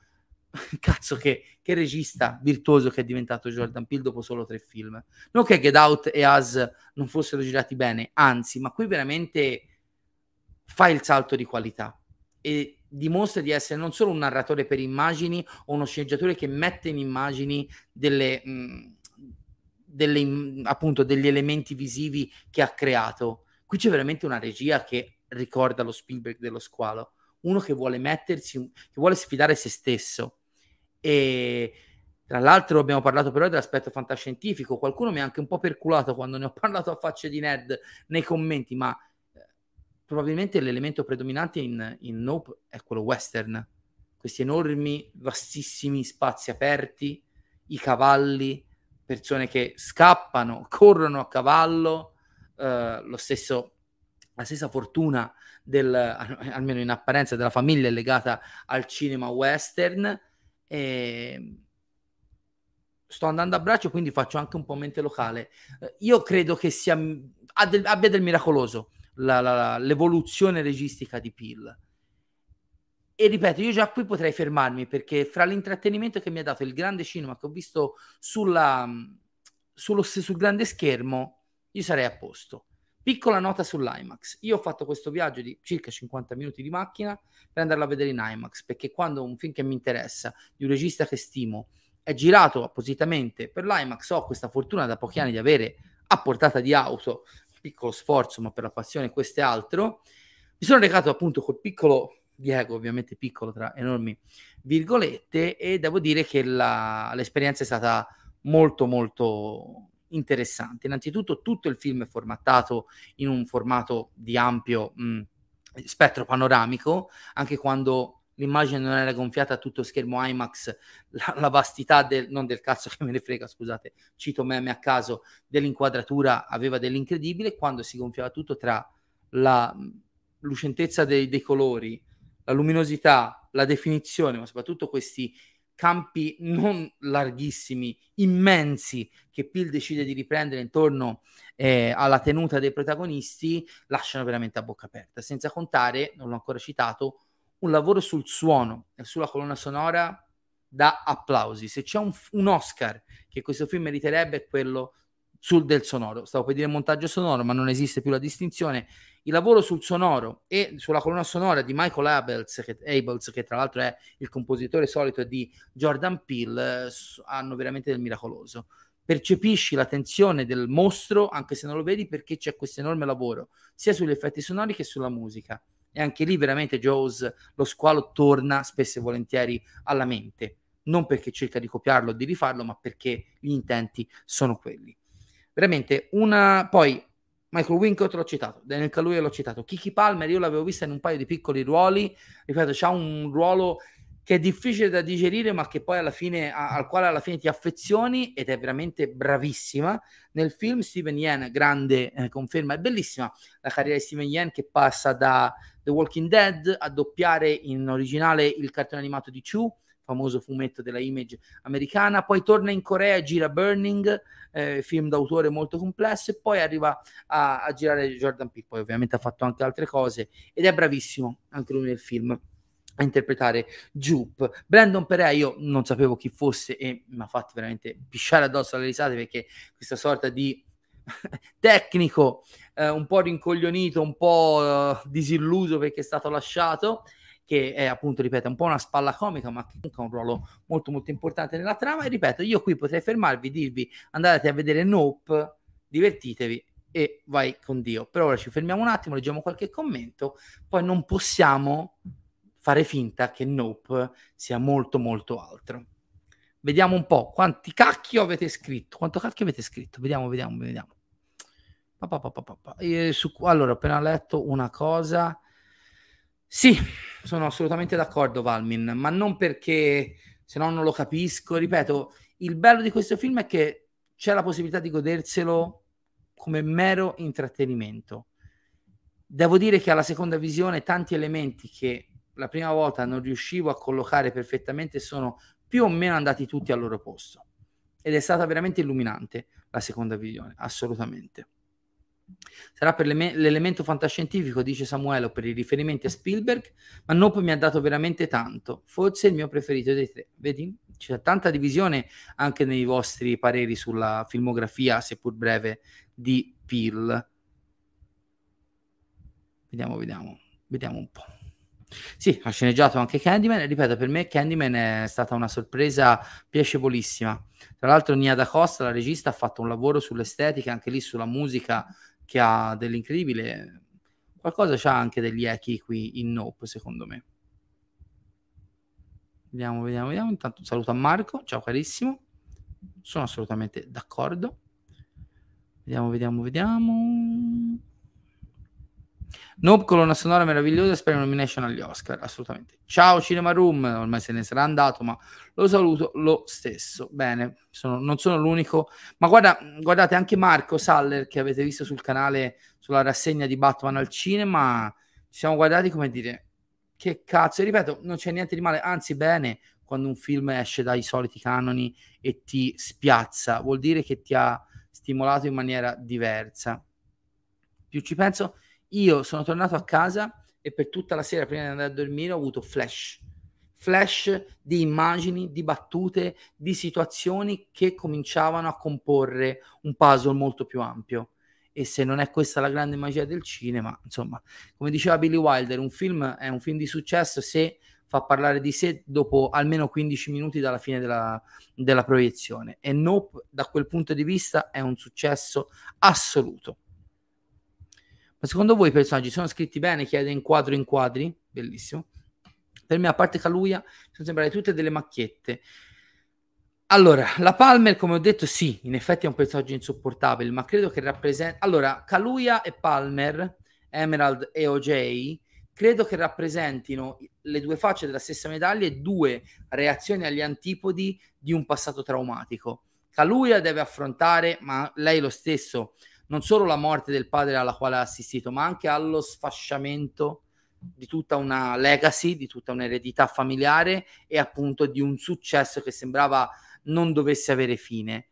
*laughs* cazzo che, che regista virtuoso che è diventato Jordan Peele dopo solo tre film. Non che Get Out e Us non fossero girati bene, anzi, ma qui veramente fa il salto di qualità. E dimostra di essere non solo un narratore per immagini o uno sceneggiatore che mette in immagini delle, mh, mm, delle, appunto, degli elementi visivi che ha creato. Qui c'è veramente una regia che ricorda lo Spielberg dello squalo, uno che vuole mettersi, che vuole sfidare se stesso. E tra l'altro abbiamo parlato però dell'aspetto fantascientifico, qualcuno mi ha anche un po' perculato quando ne ho *laughs* parlato a facce di nerd nei commenti, ma probabilmente l'elemento predominante in, in Nope è quello western. Questi enormi, vastissimi spazi aperti, i cavalli, persone che scappano, *laughs* corrono a cavallo, eh, lo stesso, la stessa fortuna del, *laughs* almeno in apparenza, della famiglia è legata al cinema western. E sto andando a braccio, quindi faccio anche un po' mente locale. Eh, io credo che sia, abbia del miracoloso la, la, l'evoluzione registica di Peel. E ripeto, io già qui potrei fermarmi perché fra l'intrattenimento che mi ha dato il grande cinema che ho visto sulla, sullo, sul grande schermo, io sarei a posto. Piccola nota sull'IMAX. Io ho fatto questo viaggio di circa 50 minuti di macchina per andarlo a vedere in IMAX, perché quando un film che mi interessa, di un regista che stimo, è girato appositamente per l'IMAX, ho questa fortuna da pochi anni di avere a portata di auto, piccolo sforzo, ma per la passione questo è altro. Mi sono recato appunto col piccolo Diego, ovviamente piccolo tra enormi virgolette, e devo dire che la, l'esperienza è stata molto molto interessante. Innanzitutto tutto il film è formattato in un formato di ampio mh, spettro panoramico, anche quando l'immagine non era gonfiata a tutto schermo IMAX, *laughs* la, la, vastità del, non del cazzo che me ne frega, scusate, cito meme a caso, dell'inquadratura aveva dell'incredibile, quando si gonfiava tutto tra la lucentezza dei, dei colori, la luminosità, la definizione, ma soprattutto questi campi non larghissimi, immensi, che Peel decide di riprendere intorno eh, alla tenuta dei protagonisti, lasciano veramente a bocca aperta. Senza contare, non l'ho ancora citato, un lavoro sul suono e sulla colonna sonora da applausi. Se c'è un, un Oscar che questo film meriterebbe è quello sul del sonoro. Stavo per dire montaggio sonoro, ma non esiste più la distinzione. Il lavoro sul sonoro e sulla colonna sonora di Michael Abels, che, Abels, che tra l'altro è il compositore solito di Jordan Peele, eh, hanno veramente del miracoloso. Percepisci la tensione del mostro, anche se non lo vedi, perché c'è questo enorme lavoro, sia sugli effetti sonori che sulla musica e anche lì veramente Jaws, lo squalo torna spesso e volentieri alla mente, non perché cerca di copiarlo o di rifarlo, ma perché gli intenti sono quelli. Veramente una... Poi Michael Wincott l'ho citato, Daniel Kaluuya l'ho citato, Kiki Palmer io l'avevo vista in un paio di piccoli ruoli, ripeto, c'ha un ruolo che è difficile da digerire, ma che poi alla fine, al quale alla fine ti affezioni ed è veramente bravissima. Nel film Steven Yen, grande eh, conferma, è bellissima la carriera di Steven Yen che passa da The Walking Dead a doppiare in originale il cartone animato di Chu, famoso fumetto della Image americana, poi torna in Corea e gira Burning, eh, film d'autore molto complesso, e poi arriva a, a girare Jordan Peele, poi ovviamente ha fatto anche altre cose ed è bravissimo anche lui nel film a interpretare Jupe. Brandon Perea io non sapevo chi fosse e mi ha fatto veramente pisciare addosso alle risate perché questa sorta di *laughs* tecnico eh, un po' rincoglionito, un po' eh, disilluso perché è stato lasciato che è appunto, ripeto, un po' una spalla comica, ma che comunque ha un ruolo molto molto importante nella trama. E ripeto, io qui potrei fermarvi, dirvi andate a vedere Nope, divertitevi e vai con Dio. Per ora ci fermiamo un attimo, leggiamo qualche commento, poi non possiamo fare finta che Nope sia molto molto altro. Vediamo un po' quanti cacchio avete scritto. Quanto cacchio avete scritto? Vediamo, vediamo, vediamo. Pa, pa, pa, su, allora, ho appena letto una cosa. Sì, sono assolutamente d'accordo, Valmin, ma non perché se no non lo capisco. Ripeto, il bello di questo film è che c'è la possibilità di goderselo come mero intrattenimento. Devo dire che alla seconda visione tanti elementi che la prima volta non riuscivo a collocare perfettamente sono più o meno andati tutti al loro posto. Ed è stata veramente illuminante la seconda visione, assolutamente. Sarà per l'elemento fantascientifico, dice Samuele, o per i riferimenti a Spielberg, ma Nope mi ha dato veramente tanto. Forse il mio preferito dei tre. Vedi? C'è tanta divisione anche nei vostri pareri sulla filmografia, seppur breve, di Peel. Vediamo, vediamo, vediamo un po'. Sì, ha sceneggiato anche Candyman ripeto, per me Candyman è stata una sorpresa piacevolissima. Tra l'altro Nia Da Costa, la regista, ha fatto un lavoro sull'estetica, anche lì sulla musica che ha dell'incredibile. Qualcosa c'ha anche degli echi qui in Nope, secondo me. Vediamo, vediamo, vediamo. Intanto saluto a Marco, ciao carissimo. Sono assolutamente d'accordo. Vediamo, vediamo, vediamo. Nope, colonna sonora meravigliosa, spero nomination agli Oscar, assolutamente. Ciao Cinema Room, ormai se ne sarà andato, ma lo saluto lo stesso. Bene, sono, non sono l'unico, ma guarda, guardate anche Marco Saller che avete visto sul canale sulla rassegna di Batman al cinema, ci siamo guardati come dire, che cazzo, e ripeto, non c'è niente di male, anzi bene, quando un film esce dai soliti canoni e ti spiazza, vuol dire che ti ha stimolato in maniera diversa. Più ci penso, io sono tornato a casa e per tutta la sera prima di andare a dormire ho avuto flash flash di immagini, di battute, di situazioni che cominciavano a comporre un puzzle molto più ampio. E se non è questa la grande magia del cinema, insomma, come diceva Billy Wilder, un film è un film di successo se fa parlare di sé dopo almeno 15 minuti dalla fine della, della proiezione. E Nope, da quel punto di vista, è un successo assoluto. Ma secondo voi i personaggi sono scritti bene? Chiede inquadro inquadri? Bellissimo. Per me, a parte Caluia, sono sembrate tutte delle macchiette. Allora, la Palmer, come ho detto, sì, in effetti è un personaggio insopportabile, ma credo che rappresenta... Allora, Caluia e Palmer, Emerald e OJ, credo che rappresentino le due facce della stessa medaglia e due reazioni agli antipodi di un passato traumatico. Caluia deve affrontare, ma lei lo stesso, non solo la morte del padre alla quale ha assistito, ma anche allo sfasciamento di tutta una legacy, di tutta un'eredità familiare e appunto di un successo che sembrava non dovesse avere fine.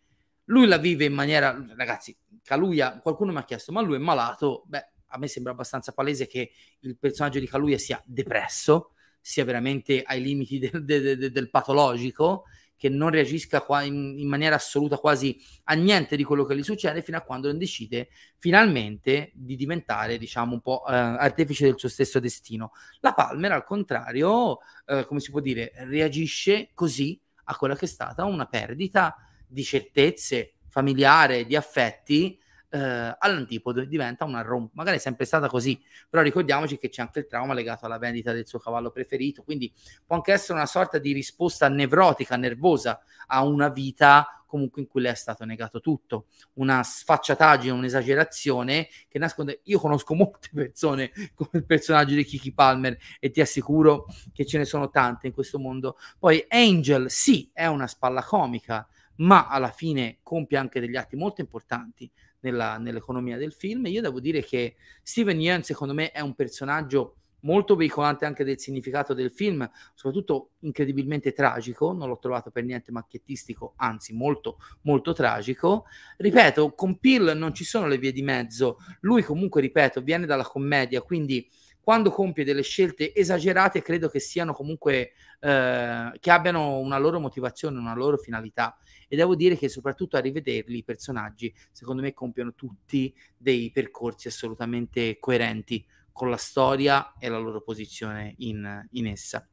Lui la vive in maniera, ragazzi, Caluia, qualcuno mi ha chiesto, ma lui è malato? Beh, a me sembra abbastanza palese che il personaggio di Caluia sia depresso, sia veramente ai limiti del, del, del, patologico che non reagisca in, in, maniera assoluta quasi a niente di quello che gli succede fino a quando non decide finalmente di diventare, diciamo, un po' eh, artefice del suo stesso destino. La Palmer, al contrario, eh, come si può dire, reagisce così a quella che è stata una perdita di certezze familiare, di affetti eh, all'antipodo diventa una romp. Magari è sempre stata così, però ricordiamoci che c'è anche il trauma legato alla vendita del suo cavallo preferito, quindi può anche essere una sorta di risposta nevrotica, nervosa a una vita comunque in cui le è stato negato tutto, una sfacciataggine, un'esagerazione che nasconde. Io conosco *laughs* molte persone come il personaggio di Kiki Palmer e ti assicuro che ce ne sono tante in questo mondo. Poi Angel, sì, è una spalla comica, ma alla fine compie anche degli atti molto importanti nella, nell'economia del film. Io devo dire che Steven Yeun, secondo me, è un personaggio molto veicolante anche del significato del film, soprattutto incredibilmente tragico, non l'ho trovato per niente macchiettistico, anzi molto molto tragico. Ripeto, con Peel non ci sono le vie di mezzo, lui comunque, ripeto, viene dalla commedia, quindi quando compie delle scelte esagerate credo che siano comunque eh, che abbiano una loro motivazione, una loro finalità e devo dire che soprattutto a rivederli i personaggi secondo me compiono tutti dei percorsi assolutamente coerenti con la storia e la loro posizione in, in essa.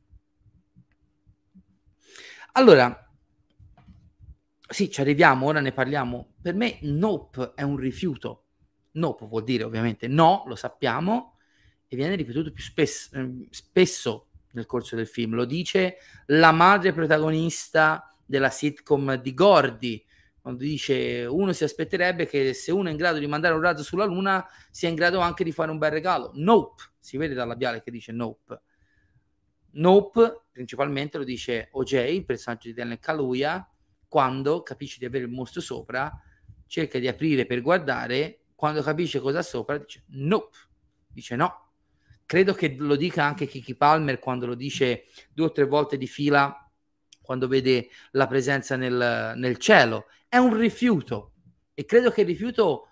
Allora, sì, ci arriviamo, ora ne parliamo. Per me nope è un rifiuto. Nope vuol dire ovviamente no, lo sappiamo, e viene ripetuto più spesso, ehm, spesso nel corso del film. Lo dice la madre protagonista della sitcom di Gordy, quando dice uno si aspetterebbe che se uno è in grado di mandare un razzo sulla luna sia in grado anche di fare un bel regalo. Nope, si vede dal labiale che dice nope. Nope principalmente lo dice OJ, il personaggio di Daniel Kaluuya, quando capisce di avere il mostro sopra, cerca di aprire per guardare, quando capisce cosa ha sopra dice nope, dice no. Credo che lo dica anche Kiki Palmer quando lo dice due o tre volte di fila quando vede la presenza nel, nel cielo. È un rifiuto e credo che il rifiuto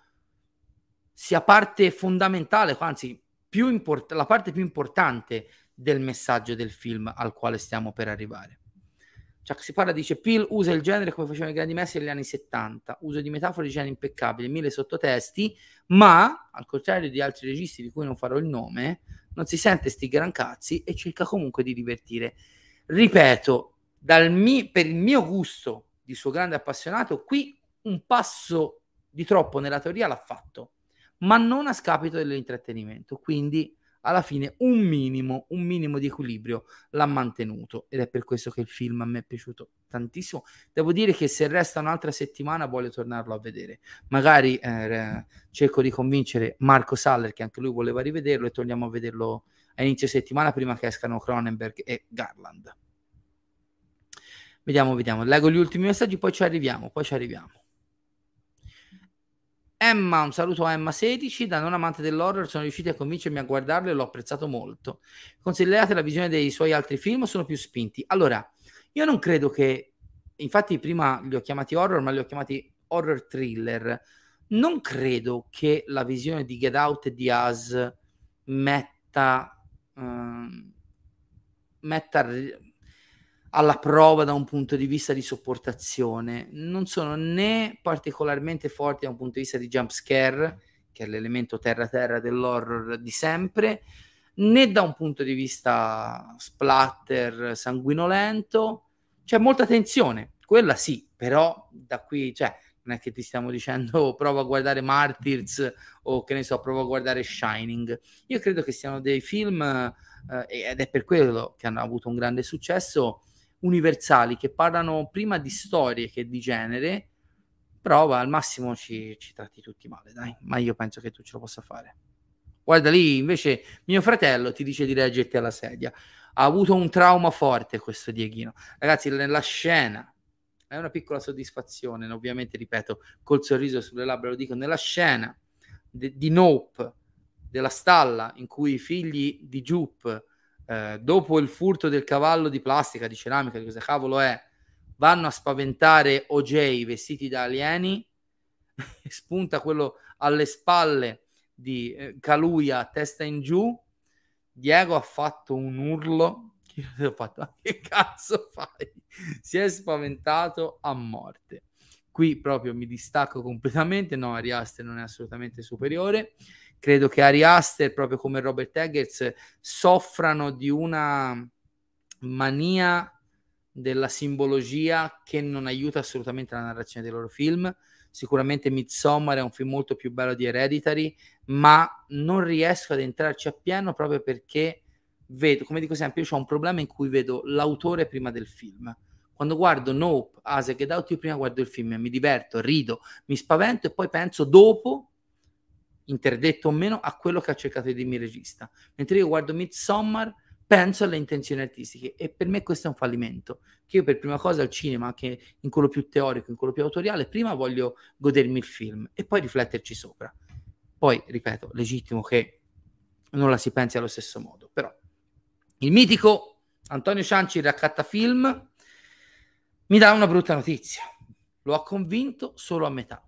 sia parte fondamentale, anzi più import- la parte più importante del messaggio del film al quale stiamo per arrivare. Chuck si parla, dice, Peel usa il genere come facevano i grandi messi negli anni 70, uso di metafore di genere impeccabile, mille sottotesti, ma, al contrario di altri registi di cui non farò il nome, non si sente sti gran cazzi e cerca comunque di divertire. Ripeto, mi- per il mio gusto di suo grande appassionato, qui un passo di troppo nella teoria l'ha fatto, ma non a scapito dell'intrattenimento. Quindi alla fine un minimo, un minimo di equilibrio l'ha mantenuto ed è per questo che il film a me è piaciuto tantissimo. Devo dire che se resta un'altra settimana voglio tornarlo a vedere. Magari eh, cerco di convincere Marco Saller che anche lui voleva rivederlo e torniamo a vederlo a inizio settimana prima che escano Cronenberg e Garland. Vediamo, vediamo. Leggo gli ultimi messaggi, poi ci arriviamo, poi ci arriviamo. Emma, un saluto a Emma 16, da non amante dell'horror sono riusciti a convincermi a guardarlo e l'ho apprezzato molto. Considerate la visione dei suoi altri film sono più spinti? Allora, Io non credo che, infatti prima li ho chiamati horror, ma li ho chiamati horror thriller. Non credo che la visione di Get Out e di Us metta, uh, metta alla prova da un punto di vista di sopportazione. Non sono né particolarmente forti da un punto di vista di jump scare, che è l'elemento terra-terra dell'horror di sempre, né da un punto di vista splatter sanguinolento. C'è molta tensione, quella sì, però da qui, cioè, non è che ti stiamo dicendo *laughs* prova a guardare Martyrs o che ne so, prova a guardare Shining. Io credo che siano dei film, eh, ed è per quello che hanno avuto un grande successo, universali che parlano prima di storie che di genere, però al massimo ci, ci tratti tutti male, dai, ma io penso che tu ce lo possa fare. Guarda lì, invece, mio fratello ti dice di reggerti alla sedia. Ha avuto un trauma forte questo Dieghino. Ragazzi, nella scena è una piccola soddisfazione, ovviamente, ripeto, col sorriso sulle labbra lo dico, nella scena de- di Nope, della stalla in cui i figli di Jupe eh, dopo il furto del cavallo di plastica, di ceramica, di cosa cavolo è, vanno a spaventare OJ vestiti da alieni, *laughs* spunta quello alle spalle di eh, Kaluya, testa in giù, Diego ha fatto un urlo, *laughs* io ho fatto, che cazzo fai? Si è spaventato a morte. Qui proprio mi distacco completamente, no, Ari Aster non è assolutamente superiore credo che Ari Aster, proprio come Robert Eggers, soffrano di una mania della simbologia che non aiuta assolutamente la narrazione dei loro film. Sicuramente Midsommar è un film molto più bello di Hereditary, ma non riesco ad entrarci appieno proprio perché vedo, come dico sempre, io ho un problema in cui vedo l'autore prima del film. Quando guardo Nope, Ase, Get Out, io prima guardo il film mi diverto, rido, mi spavento e poi penso dopo interdetto o meno, a quello che ha cercato di dirmi il regista. Mentre io guardo Midsommar, penso alle intenzioni artistiche e per me questo è un fallimento. Che io per prima cosa al cinema, anche in quello più teorico, in quello più autoriale, prima voglio godermi il film e poi rifletterci sopra. Poi, ripeto, legittimo che non la si pensi allo stesso modo, però il mitico Antonio Cianci raccatta film mi dà una brutta notizia. Lo ha convinto solo a metà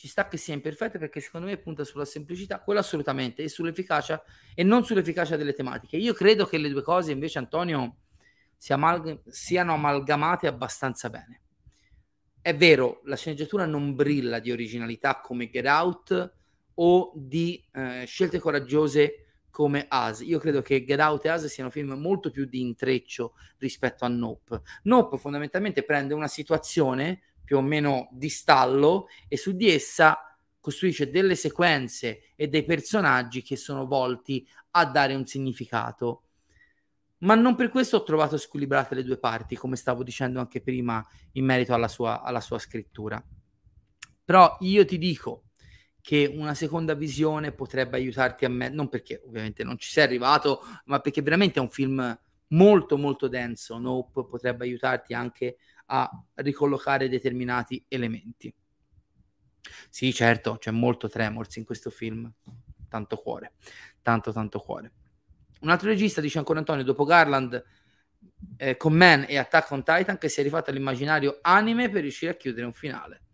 ci sta che sia imperfetta perché secondo me punta sulla semplicità, quello assolutamente, e sull'efficacia e non sull'efficacia delle tematiche. Io credo che le due cose invece, Antonio, si amalg- siano amalgamate abbastanza bene. È vero, la sceneggiatura non brilla di originalità come Get Out o di eh, scelte coraggiose come As. Io credo che Get Out e As siano film molto più di intreccio rispetto a Nope. Nope fondamentalmente prende una situazione più o meno di stallo e su di essa costruisce delle sequenze e dei personaggi che sono volti a dare un significato. Ma non per questo ho trovato squilibrate le due parti, come stavo dicendo anche prima in merito alla sua, alla sua scrittura. Però io ti dico che una seconda visione potrebbe aiutarti a me, non perché ovviamente non ci sei arrivato, ma perché veramente è un film molto molto denso. Nope potrebbe aiutarti anche a ricollocare determinati elementi. Sì, certo, c'è molto Tremors in questo film, tanto cuore, tanto tanto cuore. Un altro regista dice ancora Antonio, dopo Garland eh, con Man e Attack on Titan che si è rifatto all'immaginario anime per riuscire a chiudere un finale.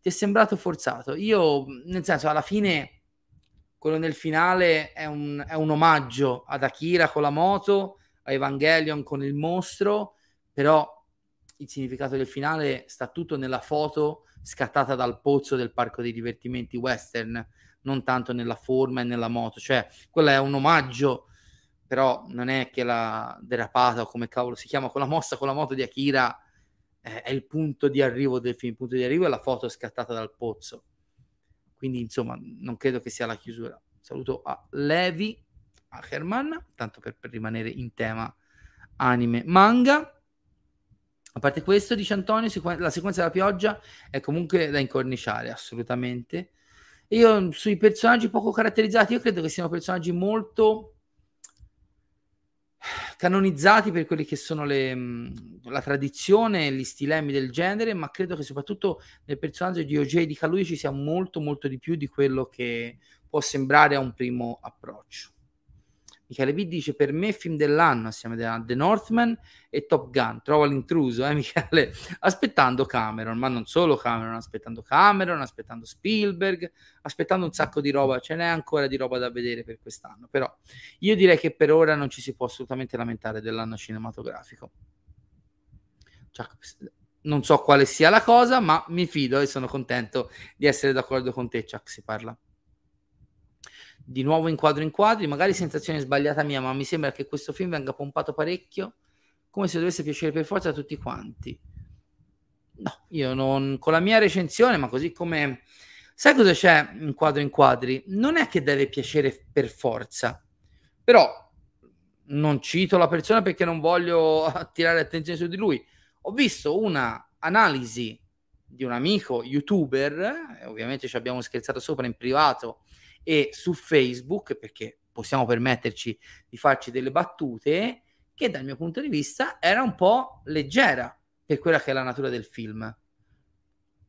Ti è sembrato forzato? Io, nel senso, alla fine quello nel finale è un, è un omaggio ad Akira con la moto, a Evangelion con il mostro, però il significato del finale sta tutto nella foto scattata dal pozzo del parco dei divertimenti western, non tanto nella forma e nella moto. Cioè, quello è un omaggio, però non è che la derapata o come cavolo si chiama, quella mossa con la moto di Akira eh, è il punto di arrivo del film. Il punto di arrivo è la foto scattata dal pozzo. Quindi, insomma, non credo che sia la chiusura. Saluto a Levi Ackerman, tanto per, per rimanere in tema anime manga. A parte questo, dice Antonio, la sequenza della pioggia è comunque da incorniciare, assolutamente. io sui personaggi poco caratterizzati, io credo che siano personaggi molto canonizzati per quelli che sono le, la tradizione, gli stilemi del genere, ma credo che soprattutto nel personaggio di OJ di Calui ci sia molto molto di più di quello che può sembrare a un primo approccio. Michele B dice per me film dell'anno assieme a The Northman e Top Gun. Trova l'intruso, eh *laughs* Michele? Aspettando Cameron, ma non solo Cameron, aspettando Cameron, aspettando Spielberg, aspettando un sacco di roba. Ce n'è ancora di roba da vedere per quest'anno. Però io direi che per ora non ci si può assolutamente lamentare dell'anno cinematografico. Non so quale sia la cosa, ma mi fido e sono contento di essere d'accordo con te, Chuck. Si parla di nuovo in quadro in quadri, magari sensazione sbagliata mia, ma mi sembra che questo film venga pompato parecchio, come se dovesse piacere per forza a tutti quanti. No, io non con la mia recensione, ma così come sai cosa c'è in quadro in quadri? Non è che deve piacere per forza. Però non cito la persona perché non voglio *laughs* attirare attenzione su di lui. Ho visto una analisi di un amico youtuber, ovviamente ci abbiamo scherzato sopra in privato e su Facebook, perché possiamo permetterci di farci delle battute, che dal mio punto di vista era un po' leggera per quella che è la natura del film.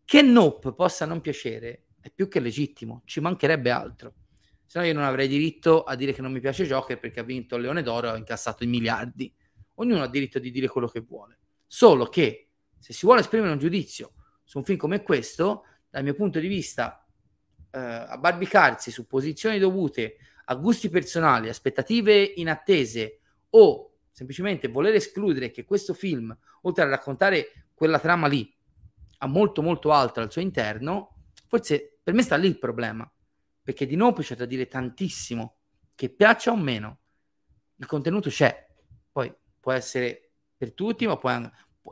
Che Nope possa non piacere è più che legittimo, ci mancherebbe altro. Se no io non avrei diritto a dire che non mi piace Joker perché ha vinto il Leone d'Oro e ha incassato i miliardi. Ognuno ha diritto di dire quello che vuole. Solo che se si vuole esprimere un giudizio su un film come questo, dal mio punto di vista eh, abbarbicarsi su posizioni dovute a gusti personali, aspettative inattese o semplicemente voler escludere che questo film, oltre a raccontare quella trama lì, ha molto molto altro al suo interno, forse per me sta lì il problema, perché di nuovo c'è da dire tantissimo, che piaccia o meno, il contenuto c'è, poi può essere per tutti, ma può,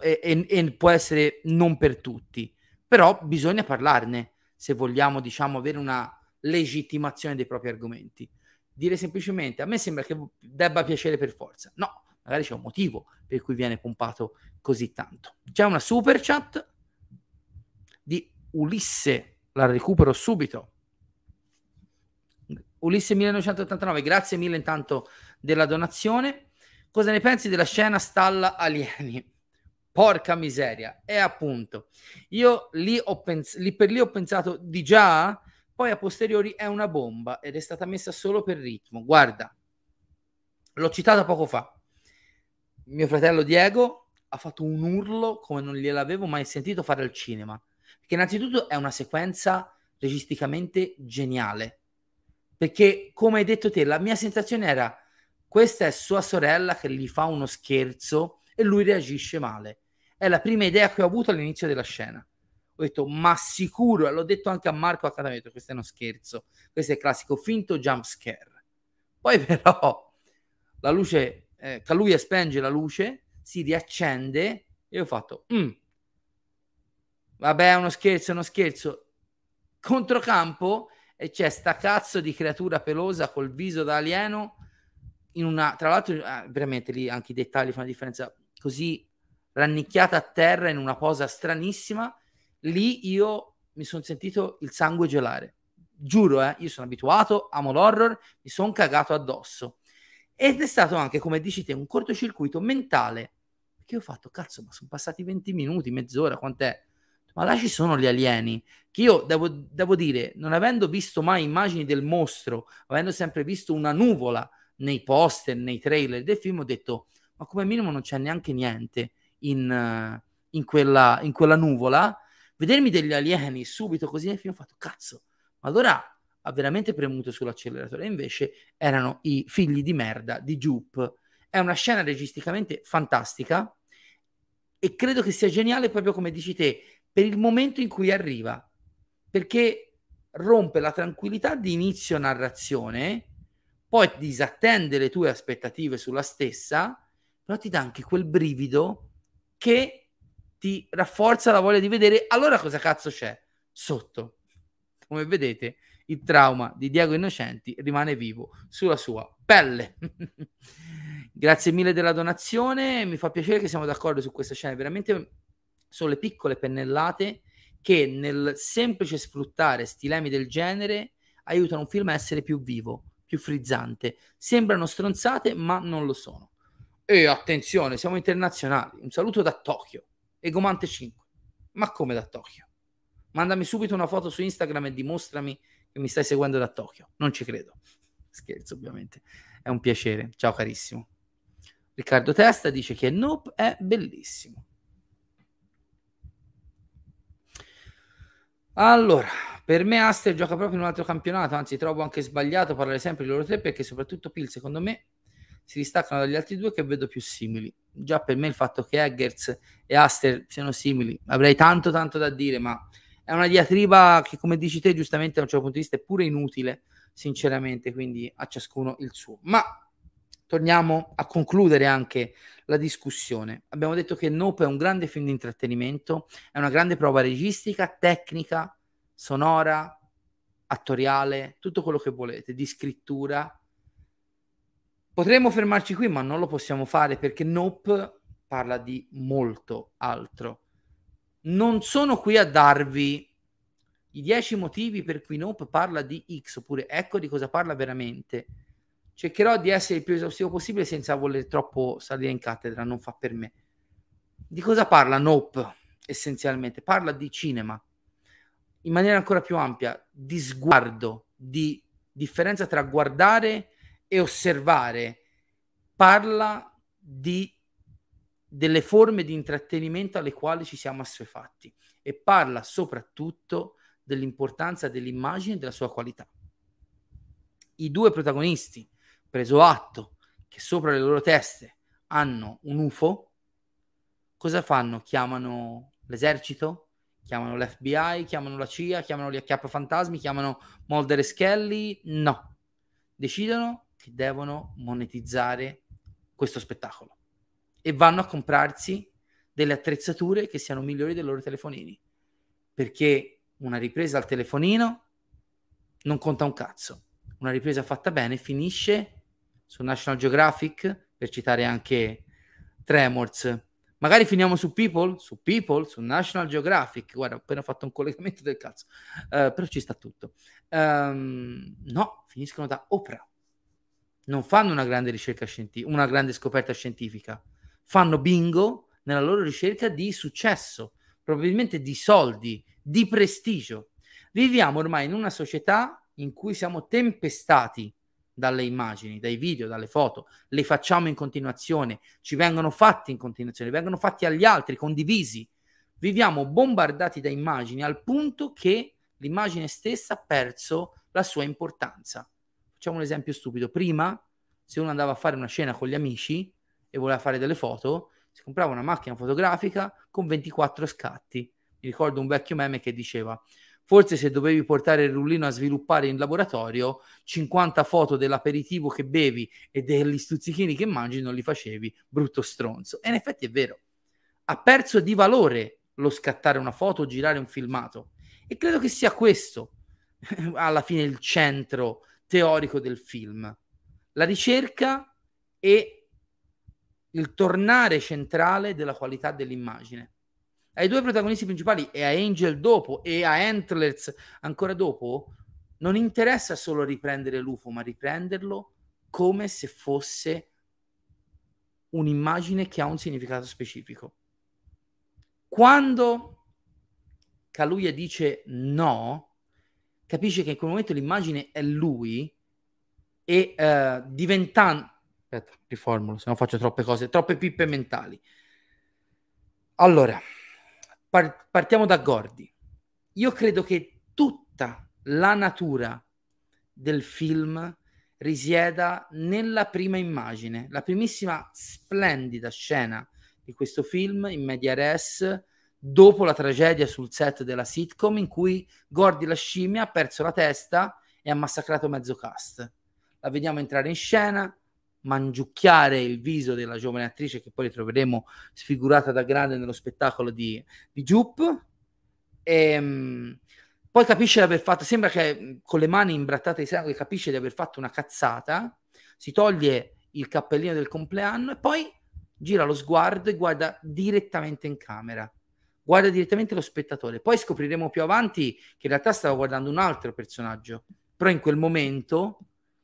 e, e, e può essere non per tutti, però bisogna parlarne se vogliamo, diciamo, avere una legittimazione dei propri argomenti. Dire semplicemente a me sembra che debba piacere per forza. No, magari c'è un motivo per cui viene pompato così tanto. C'è una super chat di Ulisse, la recupero subito. Ulisse 1989, grazie mille intanto della donazione. Cosa ne pensi della scena stalla alieni? Porca miseria. E appunto, io lì, ho pens- lì per lì ho pensato di già, poi a posteriori è una bomba ed è stata messa solo per ritmo. Guarda, l'ho citata poco fa. Mio fratello Diego ha fatto un urlo come non gliel'avevo mai sentito fare al cinema. Perché innanzitutto è una sequenza registicamente geniale. Perché, come hai detto te, la mia sensazione era questa è sua sorella che gli fa uno scherzo e lui reagisce male. È la prima idea che ho avuto all'inizio della scena. Ho detto, ma sicuro, l'ho detto anche a Marco a Catametro, questo è uno scherzo, questo è il classico finto jump scare. Poi *laughs* però la luce, eh, Kaluuya spenge la luce, si riaccende e ho fatto, mm, vabbè, è uno scherzo, è uno scherzo. Controcampo e c'è sta cazzo di creatura pelosa col viso da alieno in una, tra l'altro, eh, veramente lì anche i dettagli fanno la differenza, così rannicchiata a terra in una posa stranissima, lì io mi sono sentito il sangue gelare. Giuro, eh, io sono abituato, amo l'horror, mi sono cagato addosso. Ed è stato anche, come dici te, un cortocircuito mentale. Perché ho fatto, cazzo, ma sono passati 20 minuti, mezz'ora, quant'è? Ma là ci sono gli alieni. Che io devo, devo dire, non avendo visto mai immagini del mostro, avendo sempre visto una nuvola nei poster, nei trailer del film, ho detto, ma come minimo non c'è neanche niente in, in, quella, in quella nuvola, vedermi degli alieni subito così nel film, ho fatto cazzo, ma allora ha veramente premuto sull'acceleratore. Invece erano i figli di merda di Jupe. È una scena registicamente fantastica e credo che sia geniale proprio come dici te, per il momento in cui arriva, perché rompe la tranquillità di inizio narrazione, poi disattende le tue aspettative sulla stessa, però ti dà anche quel brivido che ti rafforza la voglia di vedere allora cosa cazzo c'è sotto. Come vedete, il trauma di Diego Innocenti rimane vivo sulla sua pelle. *laughs* Grazie mille della donazione, mi fa piacere che siamo d'accordo su questa scena, veramente sono le piccole pennellate che nel semplice sfruttare stilemi del genere aiutano un film a essere più vivo, più frizzante. Sembrano stronzate, ma non lo sono. E attenzione, siamo internazionali. Un saluto da Tokyo. Egomante 5. Ma come da Tokyo? Mandami subito una foto su Instagram e dimostrami che mi stai seguendo da Tokyo. Non ci credo. Scherzo, ovviamente. è un piacere. Ciao carissimo. Riccardo Testa dice che Nope è bellissimo. Allora, per me Aster gioca proprio in un altro campionato, anzi trovo anche sbagliato parlare sempre di loro tre perché soprattutto Pil secondo me si distaccano dagli altri due che vedo più simili. Già per me il fatto che Eggers e Aster siano simili, avrei tanto tanto da dire, ma è una diatriba che come dici te giustamente da un certo punto di vista è pure inutile, sinceramente, quindi a ciascuno il suo. Ma torniamo a concludere anche la discussione. Abbiamo detto che Nope è un grande film di intrattenimento, è una grande prova registica, tecnica, sonora, attoriale, tutto quello che volete, di scrittura. Potremmo fermarci qui, ma non lo possiamo fare perché Nope parla di molto altro. Non sono qui a darvi i dieci motivi per cui Nope parla di X, oppure ecco di cosa parla veramente cercherò di essere il più esaustivo possibile senza voler troppo salire in cattedra, non fa per me. Di cosa parla Nope essenzialmente? Parla di cinema in maniera ancora più ampia, di sguardo, di differenza tra guardare e osservare. Parla di delle forme di intrattenimento alle quali ci siamo assuefatti e parla soprattutto dell'importanza dell'immagine e della sua qualità. I due protagonisti, preso atto che sopra le loro teste hanno un UFO, cosa fanno? Chiamano l'esercito, chiamano l'FBI, chiamano la CIA, chiamano gli fantasmi, chiamano Mulder e Skelly? No, decidono che devono monetizzare questo spettacolo e vanno a comprarsi delle attrezzature che siano migliori dei loro telefonini, perché una ripresa al telefonino non conta un cazzo. Una ripresa fatta bene finisce su National Geographic, per citare anche Tremors. Magari finiamo su People, su People, su National Geographic. Guarda, ho appena fatto un collegamento del cazzo, uh, però ci sta tutto. Um, no, finiscono da Oprah. Non fanno una grande ricerca scientifica, una grande scoperta scientifica. Fanno bingo nella loro ricerca di successo, probabilmente di soldi, di prestigio. Viviamo ormai in una società in cui siamo tempestati dalle immagini, dai video, dalle foto, le facciamo in continuazione, ci vengono fatti in continuazione, vengono fatti agli altri, condivisi. Viviamo bombardati da immagini al punto che l'immagine stessa ha perso la sua importanza. Facciamo un esempio stupido. Prima, se uno andava a fare una scena con gli amici e voleva fare delle foto, si comprava una macchina fotografica con 24 scatti. Mi ricordo un vecchio meme che diceva Forse se dovevi portare il rullino a sviluppare in laboratorio, 50 foto dell'aperitivo che bevi e degli stuzzichini che mangi non li facevi, brutto stronzo. E in effetti è vero. Ha perso di valore lo scattare una foto o girare un filmato. E credo che sia questo *laughs* alla fine il centro teorico del film. La ricerca e il tornare centrale della qualità dell'immagine ai due protagonisti principali e a Angel dopo e a Antlers ancora dopo, non interessa solo riprendere l'UFO, ma riprenderlo come se fosse un'immagine che ha un significato specifico. Quando Kaluuya dice no, capisce che in quel momento l'immagine è lui e uh, diventando... Aspetta, riformulo, se no faccio troppe cose, troppe pippe mentali. Allora, Par- partiamo da Gordi. Io credo che tutta la natura del film risieda nella prima immagine, la primissima splendida scena di questo film in media res dopo la tragedia sul set della sitcom in cui Gordi la scimmia ha perso la testa e ha massacrato mezzo cast. La vediamo entrare in scena, mangiucchiare il viso della giovane attrice che poi ritroveremo sfigurata da grande nello spettacolo di, di Jupp. E, ehm, poi capisce di aver fatto, sembra che con le mani imbrattate di sangue capisce di aver fatto una cazzata, si toglie il cappellino del compleanno e poi gira lo sguardo e guarda direttamente in camera, guarda direttamente lo spettatore. Poi scopriremo più avanti che in realtà stava guardando un altro personaggio, però in quel momento,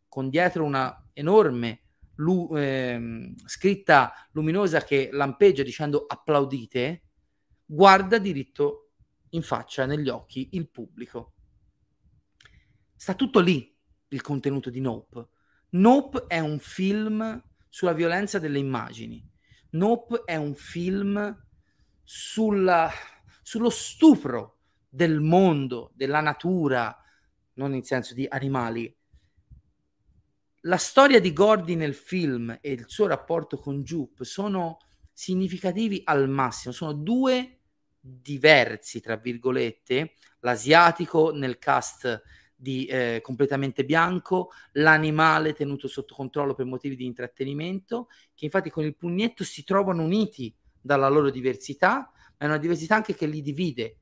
con dietro una enorme lu- ehm, scritta luminosa che lampeggia dicendo applaudite, guarda diritto in faccia, negli occhi, il pubblico. Sta tutto lì il contenuto di Nope. Nope è un film sulla violenza delle immagini. Nope è un film sulla, sullo stupro del mondo, della natura, non in senso di animali. La storia di Gordy nel film e il suo rapporto con Jupe sono significativi al massimo, sono due diversi, tra virgolette, l'asiatico nel cast di eh, completamente bianco, l'animale tenuto sotto controllo per motivi di intrattenimento, che infatti con il pugnetto si trovano uniti dalla loro diversità, ma è una diversità anche che li divide.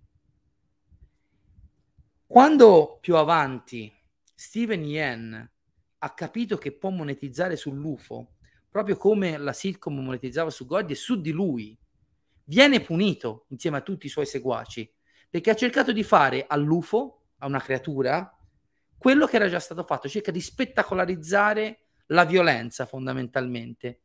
Quando più avanti Steven Yen ha capito che può monetizzare sull'UFO, proprio come la sitcom monetizzava su Gordy e su di lui, viene punito insieme a tutti i suoi seguaci perché ha cercato di fare all'UFO, a una creatura, quello che era già stato fatto, cerca di spettacolarizzare la violenza fondamentalmente.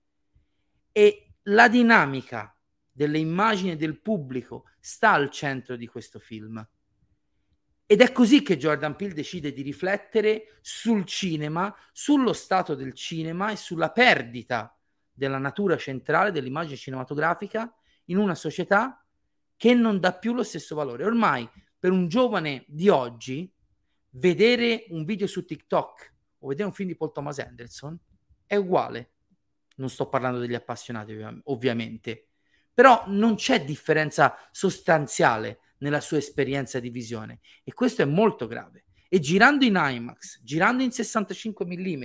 E la dinamica delle immagini del pubblico sta al centro di questo film. Ed è così che Jordan Peele decide di riflettere sul cinema, sullo stato del cinema e sulla perdita della natura centrale dell'immagine cinematografica in una società che non dà più lo stesso valore. Ormai per un giovane di oggi vedere un video su TikTok o vedere un film di Paul Thomas Anderson è uguale. Non sto parlando degli appassionati ovviamente, però non c'è differenza sostanziale nella sua esperienza di visione e questo è molto grave. E girando in IMAX, girando in 65 mm,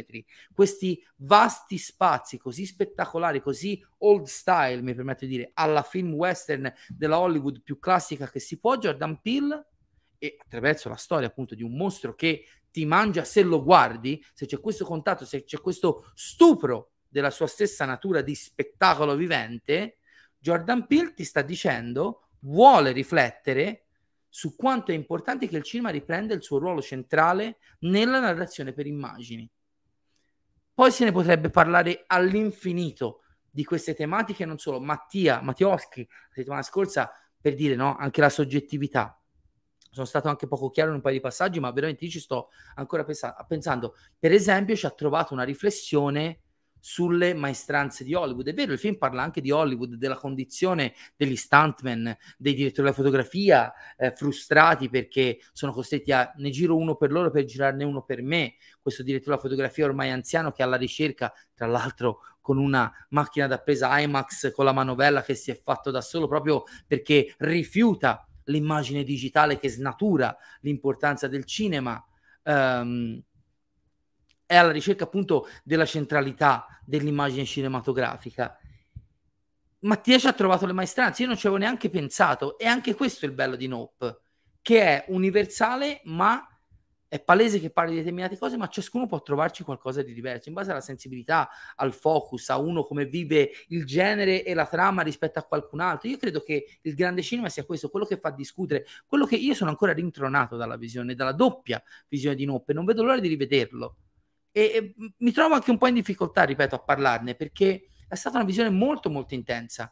questi vasti spazi così spettacolari, così old style, mi permetto di dire, alla film western della Hollywood più classica che si può, Jordan Peele, e attraverso la storia appunto di un mostro che ti mangia se lo guardi, se c'è questo contatto, se c'è questo stupro della sua stessa natura di spettacolo vivente, Jordan Peele ti sta dicendo vuole riflettere su quanto è importante che il cinema riprenda il suo ruolo centrale nella narrazione per immagini. Poi se ne potrebbe parlare all'infinito di queste tematiche, non solo. Mattia, Mattioschi, la settimana scorsa, per dire no, anche la soggettività. Sono stato anche poco chiaro in un paio di passaggi, ma veramente io ci sto ancora pensa- pensando. Per esempio, ci ha trovato una riflessione sulle maestranze di Hollywood. È vero, il film parla anche di Hollywood, della condizione degli stuntman, dei direttori della fotografia eh, frustrati perché sono costretti a ne giro uno per loro per girarne uno per me. Questo direttore della fotografia ormai anziano che è alla ricerca, tra l'altro con una macchina da presa IMAX con la manovella che si è fatto da solo proprio perché rifiuta l'immagine digitale che snatura l'importanza del cinema. Um, è alla ricerca appunto della centralità dell'immagine cinematografica. Mattia ci ha trovato le maestranze, io non ci avevo neanche pensato, e anche questo è il bello di Nope, che è universale, ma è palese che parli di determinate cose, ma ciascuno può trovarci qualcosa di diverso, in base alla sensibilità, al focus, a uno come vive il genere e la trama rispetto a qualcun altro. Io credo che il grande cinema sia questo, quello che fa discutere, quello che io sono ancora rintronato dalla visione, dalla doppia visione di Nope, non vedo l'ora di rivederlo e, e mi trovo anche un po' in difficoltà, ripeto, a parlarne perché è stata una visione molto molto intensa.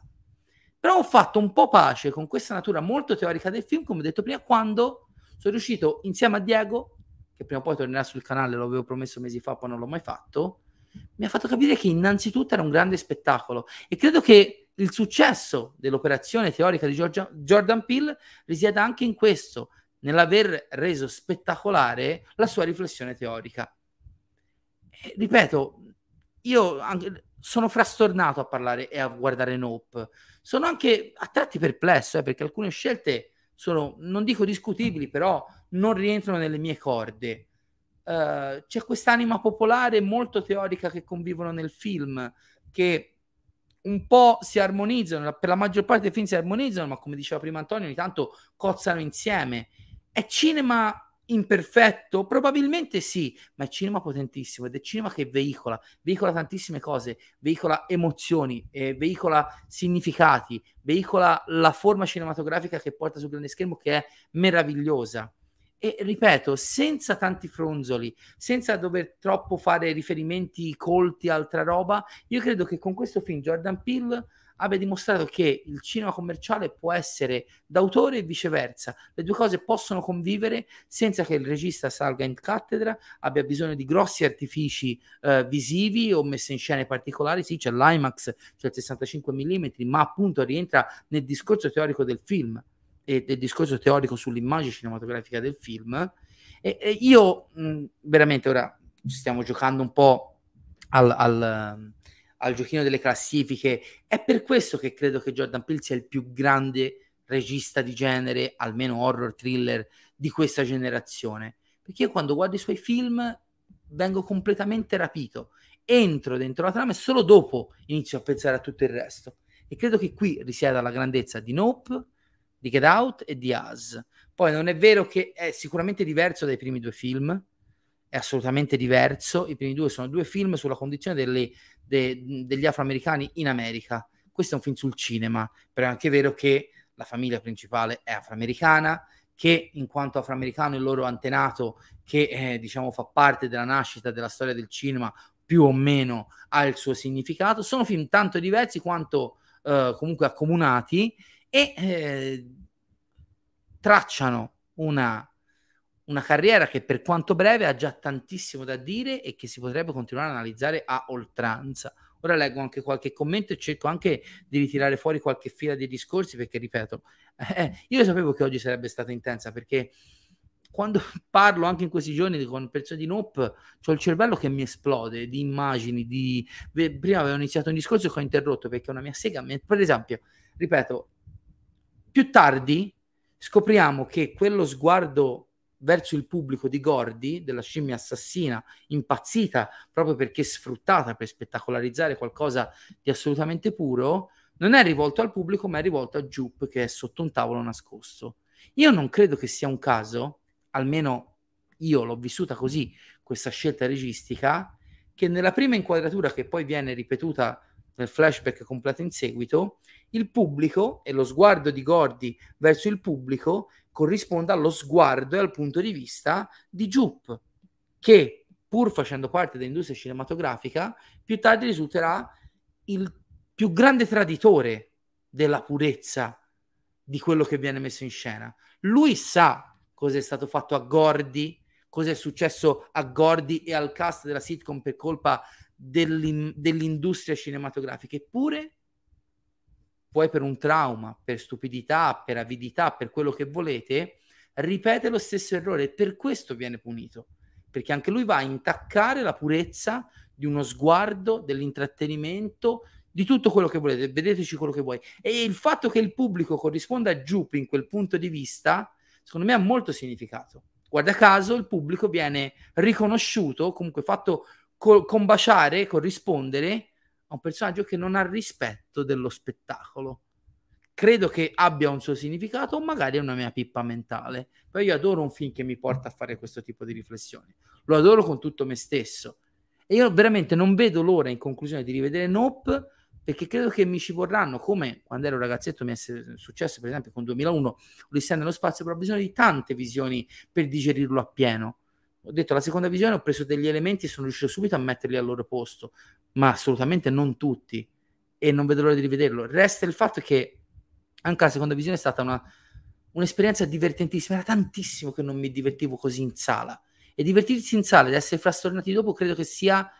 Però ho fatto un po' pace con questa natura molto teorica del film, come ho detto prima, quando sono riuscito insieme a Diego, che prima o poi tornerà sul canale, lo avevo promesso mesi fa, poi non l'ho mai fatto, mi ha fatto capire che innanzitutto era un grande spettacolo e credo che il successo dell'operazione teorica di Jordan Peele risieda anche in questo, nell'aver reso spettacolare la sua riflessione teorica ripeto, io anche, sono frastornato a parlare e a guardare Nope. Sono anche a tratti perplesso, eh, perché alcune scelte sono, non dico discutibili, però non rientrano nelle mie corde. Uh, c'è quest'anima popolare molto teorica che convivono nel film, che un po' si armonizzano, per la maggior parte dei film si armonizzano, ma come diceva prima Antonio, ogni tanto cozzano insieme. È cinema imperfetto? Probabilmente sì, ma è cinema potentissimo ed è cinema che veicola, veicola tantissime cose, veicola emozioni, eh, veicola significati, veicola la forma cinematografica che porta sul grande schermo che è meravigliosa. E ripeto, senza tanti fronzoli, senza dover troppo fare riferimenti colti altra roba, io credo che con questo film Jordan Peele abbia dimostrato che il cinema commerciale può essere d'autore e viceversa. Le due cose possono convivere senza che il regista salga in cattedra, abbia bisogno di grossi artifici eh, visivi o messe in scene particolari. Sì, c'è l'IMAX, c'è il 65 mm, ma appunto rientra nel discorso teorico del film e del discorso teorico sull'immagine cinematografica del film. E, e io mh, veramente ora stiamo giocando un po' al, al, al, giochino delle classifiche. È per questo che credo che Jordan Peele sia il più grande regista di genere, almeno horror thriller, di questa generazione. Perché io quando guardo i suoi film vengo completamente rapito, entro dentro la trama e solo dopo inizio a pensare a tutto il resto. E credo che qui risieda la grandezza di Nope, di Get Out e di Us. Poi non è vero che è sicuramente diverso dai primi due film, è assolutamente diverso. I primi due sono due film sulla condizione delle, de, degli afroamericani in America. Questo è un film sul cinema, però è anche vero che la famiglia principale è afroamericana, che in quanto afroamericano il loro antenato, che eh, diciamo fa parte della nascita della storia del cinema, più o meno ha il suo significato. Sono film tanto diversi quanto eh, comunque accomunati e eh, tracciano una una carriera che per quanto breve ha già tantissimo da dire e che si potrebbe continuare a analizzare a oltranza. Ora leggo anche qualche commento e cerco anche di ritirare fuori qualche fila dei discorsi perché, ripeto, *laughs* eh, io sapevo che oggi sarebbe stata intensa perché quando *laughs* parlo anche in questi giorni con persone di Nope, ho il cervello che mi esplode di immagini, di... Prima avevo iniziato un discorso che ho interrotto perché una mia sega... Per esempio, ripeto, più tardi scopriamo che quello sguardo verso il pubblico di Gordi, della scimmia assassina, impazzita proprio perché sfruttata per spettacolarizzare qualcosa di assolutamente puro, non è rivolto al pubblico, ma è rivolto a Jupe che è sotto un tavolo nascosto. Io non credo che sia un caso, almeno io l'ho vissuta così, questa scelta registica, che nella prima inquadratura che poi viene ripetuta nel flashback completo in seguito, il pubblico e lo sguardo di Gordi verso il pubblico corrisponda allo sguardo e al punto di vista di Jup, che pur facendo parte dell'industria cinematografica, più tardi risulterà il più grande traditore della purezza di quello che viene messo in scena. Lui sa cosa è stato fatto a Gordi, cosa è successo a Gordi e al cast della sitcom per colpa dell'in- dell'industria cinematografica, eppure poi per un trauma, per stupidità, per avidità, per quello che volete, ripete lo stesso errore e per questo viene punito, perché anche lui va a intaccare la purezza di uno sguardo, dell'intrattenimento, di tutto quello che volete, vedeteci quello che vuoi. E il fatto che il pubblico corrisponda a Jupe in quel punto di vista, secondo me ha molto significato. Guarda caso, il pubblico viene riconosciuto, comunque fatto co- combaciare, corrispondere a un personaggio che non ha rispetto dello spettacolo. Credo che abbia un suo significato o magari è una mia pippa mentale. Poi io adoro un film che mi porta a fare questo tipo di riflessioni. Lo adoro con tutto me stesso. E io veramente non vedo l'ora in conclusione di rivedere Nope perché credo che mi ci vorranno, come quando ero ragazzetto mi è successo per esempio con 2001, Odissea nello spazio, però ho bisogno di tante visioni per digerirlo appieno ho detto la seconda visione ho preso degli elementi e sono riuscito subito a metterli al loro posto, ma assolutamente non tutti e non vedo l'ora di rivederlo. Resta il fatto che anche la seconda visione è stata una, un'esperienza divertentissima, era tantissimo che non mi divertivo così in sala e divertirsi in sala ed essere frastornati dopo credo che sia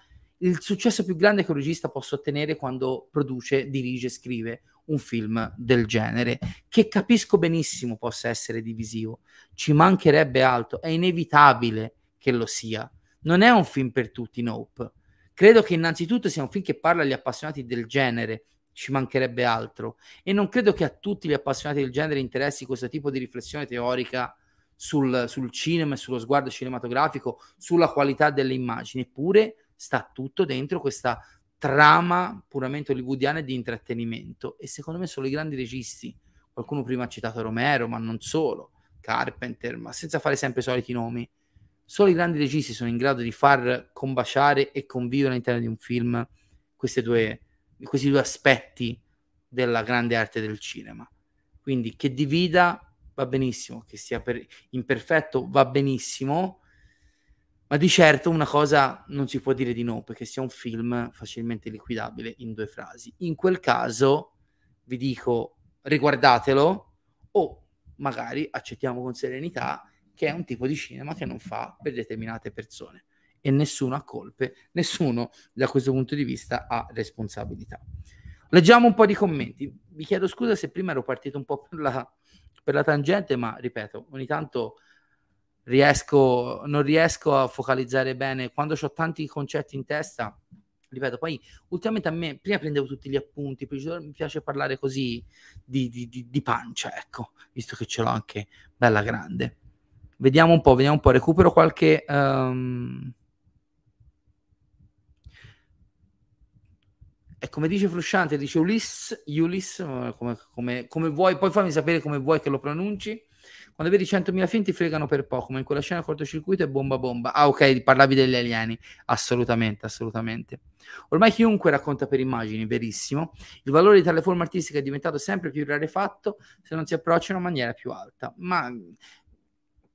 il successo più grande che un regista possa ottenere quando produce, dirige, scrive un film del genere, che capisco benissimo possa essere divisivo, ci mancherebbe altro, è inevitabile che lo sia. Non è un film per tutti, Nope. Credo che innanzitutto sia un film che parla agli appassionati del genere, ci mancherebbe altro. E non credo che a tutti gli appassionati del genere interessi questo tipo di riflessione teorica sul, sul cinema e sullo sguardo cinematografico, sulla qualità delle immagini. Eppure sta tutto dentro questa trama puramente hollywoodiana di intrattenimento. E secondo me sono i grandi registi. Qualcuno prima ha citato Romero, ma non solo, Carpenter, ma senza fare sempre i soliti nomi Solo i grandi registi sono in grado di far combaciare e convivere all'interno di un film due, questi due aspetti della grande arte del cinema. Quindi che divida va benissimo, che sia per, imperfetto va benissimo, ma di certo una cosa non si può dire di no, perché sia un film facilmente liquidabile in due frasi. In quel caso vi dico riguardatelo o magari accettiamo con serenità che è un tipo di cinema che non fa per determinate persone e nessuno ha colpe, nessuno da questo punto di vista ha responsabilità. Leggiamo un po' di commenti. Vi chiedo scusa se prima ero partito un po' per la, per la tangente, ma ripeto, ogni tanto riesco, non riesco a focalizzare bene quando ho tanti concetti in testa. Ripeto, poi ultimamente a me, prima prendevo tutti gli appunti, poi mi piace parlare così di, di, di, di pancia, ecco, visto che ce l'ho anche bella grande. Vediamo un po', vediamo un po', recupero qualche... Um, E come dice Frusciante, dice Ulis, Ulis come, come, come, vuoi, poi fammi sapere come vuoi che lo pronunci. Quando vedi 100.000 film ti fregano per poco, ma in quella scena cortocircuito è bomba bomba. Ah, ok, parlavi degli alieni. Assolutamente, assolutamente. Ormai chiunque racconta per immagini, verissimo. Il valore di tale forma artistica è diventato sempre più rarefatto se non si approccia in una maniera più alta. Ma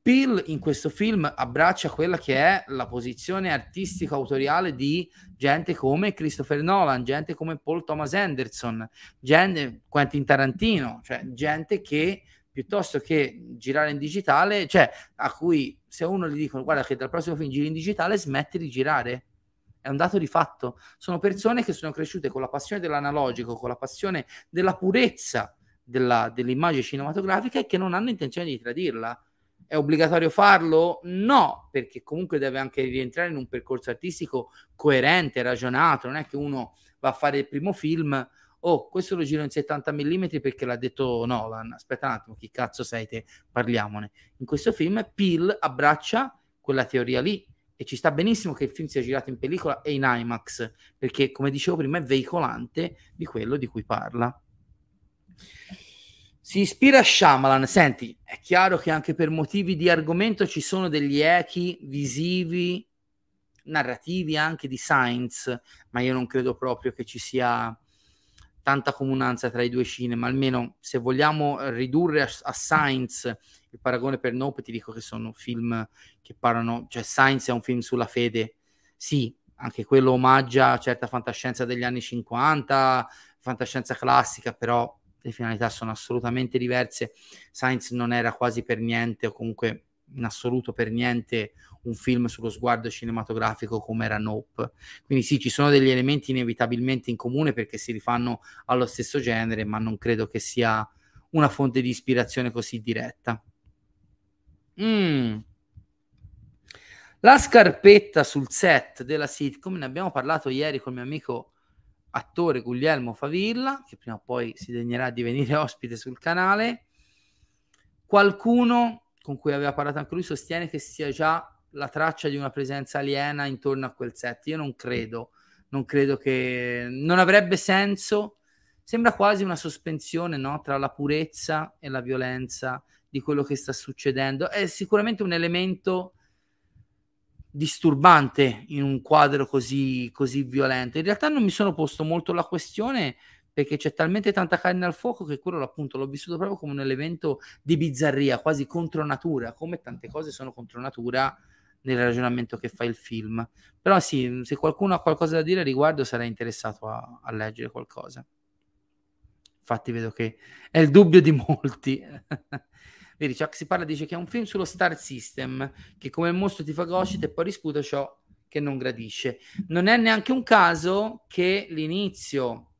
Peel in questo film abbraccia quella che è la posizione artistico-autoriale di gente come Christopher Nolan, gente come Paul Thomas Anderson, gente, Quentin Tarantino, cioè gente che piuttosto che girare in digitale, cioè a cui se uno gli dicono guarda che dal prossimo film giri in digitale, smetti di girare. È un dato di fatto. Sono persone che sono cresciute con la passione dell'analogico, con la passione della purezza della, dell'immagine cinematografica e che non hanno intenzione di tradirla è obbligatorio farlo? No, perché comunque deve anche rientrare in un percorso artistico coerente, ragionato. Non è che uno va a fare il primo film, oh, questo lo giro in 70 mm perché l'ha detto Nolan. Aspetta un attimo, chi cazzo sei te? Parliamone. In questo film Peel abbraccia quella teoria lì e ci sta benissimo che il film sia girato in pellicola e in IMAX, perché come dicevo prima è veicolante di quello di cui parla. Si ispira a Shyamalan. Senti, è chiaro che anche per motivi di argomento ci sono degli echi visivi, narrativi anche di Science, ma io non credo proprio che ci sia tanta comunanza tra i due cinema. Almeno se vogliamo ridurre a, a Science il paragone per Nope, ti dico che sono film che parlano, cioè Science è un film sulla fede. Sì, anche quello omaggia certa fantascienza degli anni 50, fantascienza classica, però le finalità sono assolutamente diverse. Sainz non era quasi per niente, o comunque in assoluto per niente, un film sullo sguardo cinematografico come era Nope. Quindi sì, ci sono degli elementi inevitabilmente in comune perché si rifanno allo stesso genere, ma non credo che sia una fonte di ispirazione così diretta. Mm. La scarpetta sul set della sitcom, ne abbiamo parlato ieri con il mio amico attore Guglielmo Favilla, che prima o poi si degnerà di venire *laughs* ospite sul canale. Qualcuno con cui aveva parlato anche lui sostiene che sia già la traccia di una presenza aliena intorno a quel set. Io non credo, non credo che non avrebbe senso. Sembra quasi una sospensione no? tra la purezza e la violenza di quello che sta succedendo. È sicuramente un elemento disturbante in un quadro così, così violento. In realtà non mi sono posto molto la questione perché c'è talmente tanta carne al fuoco che quello appunto l'ho vissuto proprio come un elemento di bizzarria, quasi contro natura, come tante cose sono contro natura nel ragionamento che fa il film. Però sì, se qualcuno ha qualcosa da dire a riguardo sarei interessato a, a leggere qualcosa. Infatti vedo che è il dubbio di molti. *laughs* Vedi, Chuck si parla, dice che è un film sullo Star System, che come mostro ti fa fagocita e poi risputa ciò che non gradisce. Non è neanche un caso che l'inizio